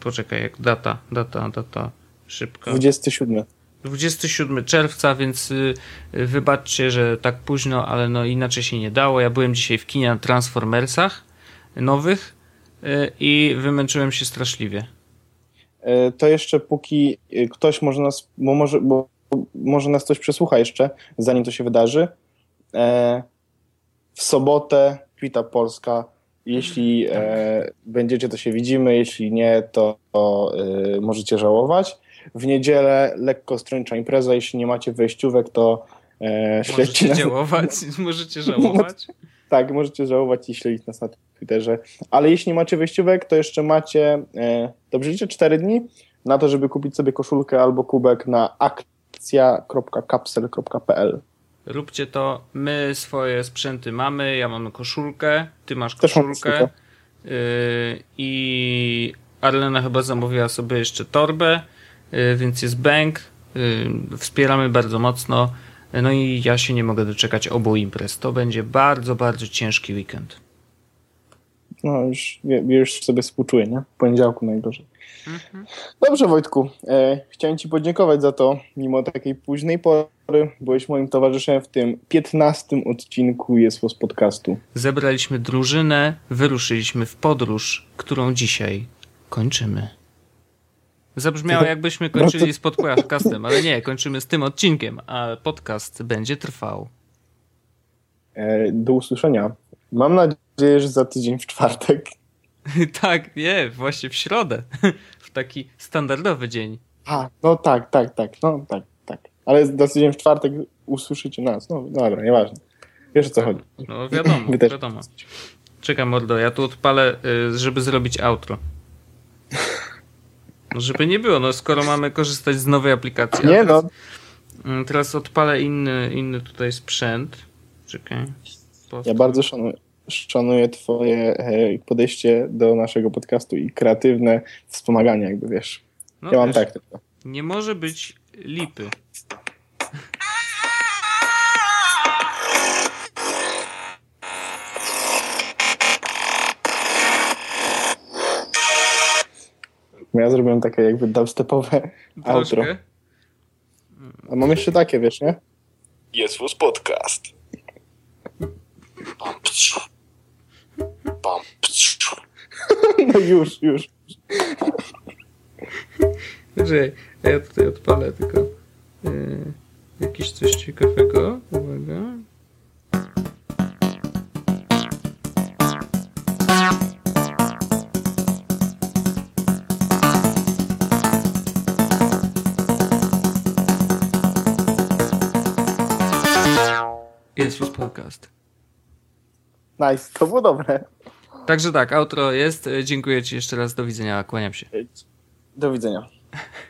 Poczekaj, jak data, data, data, szybko. 27. 27 czerwca, więc y, wybaczcie, że tak późno, ale no inaczej się nie dało. Ja byłem dzisiaj w kinie na Transformersach nowych y, i wymęczyłem się straszliwie. e, to jeszcze póki ktoś może nas, bo może, bo może nas ktoś przesłucha jeszcze, zanim to się wydarzy, e, w sobotę Kwita Polska. Jeśli e, będziecie, to się widzimy, jeśli nie, to, możecie żałować. W niedzielę lekko stręcza impreza, jeśli nie macie wejściówek, to e, śledźcie Możecie nas. działować, możecie żałować. Tak, możecie żałować i śledzić nas na Twitterze. Ale jeśli nie macie wejściówek, to jeszcze macie, e, dobrze liczę, 4 dni na to, żeby kupić sobie koszulkę albo kubek na akcja.kapsel.pl. Róbcie to. My swoje sprzęty mamy. Ja mam koszulkę, ty masz koszulkę. Yy, I Arlena chyba zamówiła sobie jeszcze torbę, więc jest bank. Yy, wspieramy bardzo mocno. No i ja się nie mogę doczekać obu imprez. To będzie bardzo, bardzo ciężki weekend. No już, już sobie współczuję, nie? W poniedziałku najgorzej. Dobrze Wojtku, e, chciałem Ci podziękować za to, mimo takiej późnej pory. Byłeś moim towarzyszem w tym 15 odcinku Jest z podcastu. Zebraliśmy drużynę, wyruszyliśmy w podróż, którą dzisiaj kończymy. Zabrzmiało jakbyśmy kończyli z podcastem, ale nie, kończymy z tym odcinkiem, a podcast będzie trwał. E, do usłyszenia. Mam nadzieję, że za tydzień w czwartek. tak, nie, właśnie w środę. w taki standardowy dzień. A, no tak, tak, tak, no tak, tak. Ale za tydzień w czwartek usłyszycie nas. No dobra, nieważne. Wiesz o co chodzi. No wiadomo, wiadomo. Czekam, mordo, ja tu odpalę, y, żeby zrobić outro. No, żeby nie było, no skoro mamy korzystać z nowej aplikacji. Nie teraz, no, mm, Teraz odpalę inny, inny tutaj sprzęt. Czekaj. Ja bardzo szanuję, szanuję twoje e, podejście do naszego podcastu i kreatywne wspomaganie, jakby wiesz. No ja mam wiesz, tak tylko. Nie może być lipy. Ja zrobiłem takie jakby dubstepowe outro. Troszkę. A mam jeszcze takie, wiesz, nie? Jest was podcast. Pam, pciu. Pam, pciu. No już, już. Czekaj, ja tutaj odpalę tylko yy, jakieś coś ciekawego. Uwaga. Nice, to było dobre. Także tak, outro jest. Dziękuję Ci jeszcze raz. Do widzenia. Kłaniam się. Do widzenia.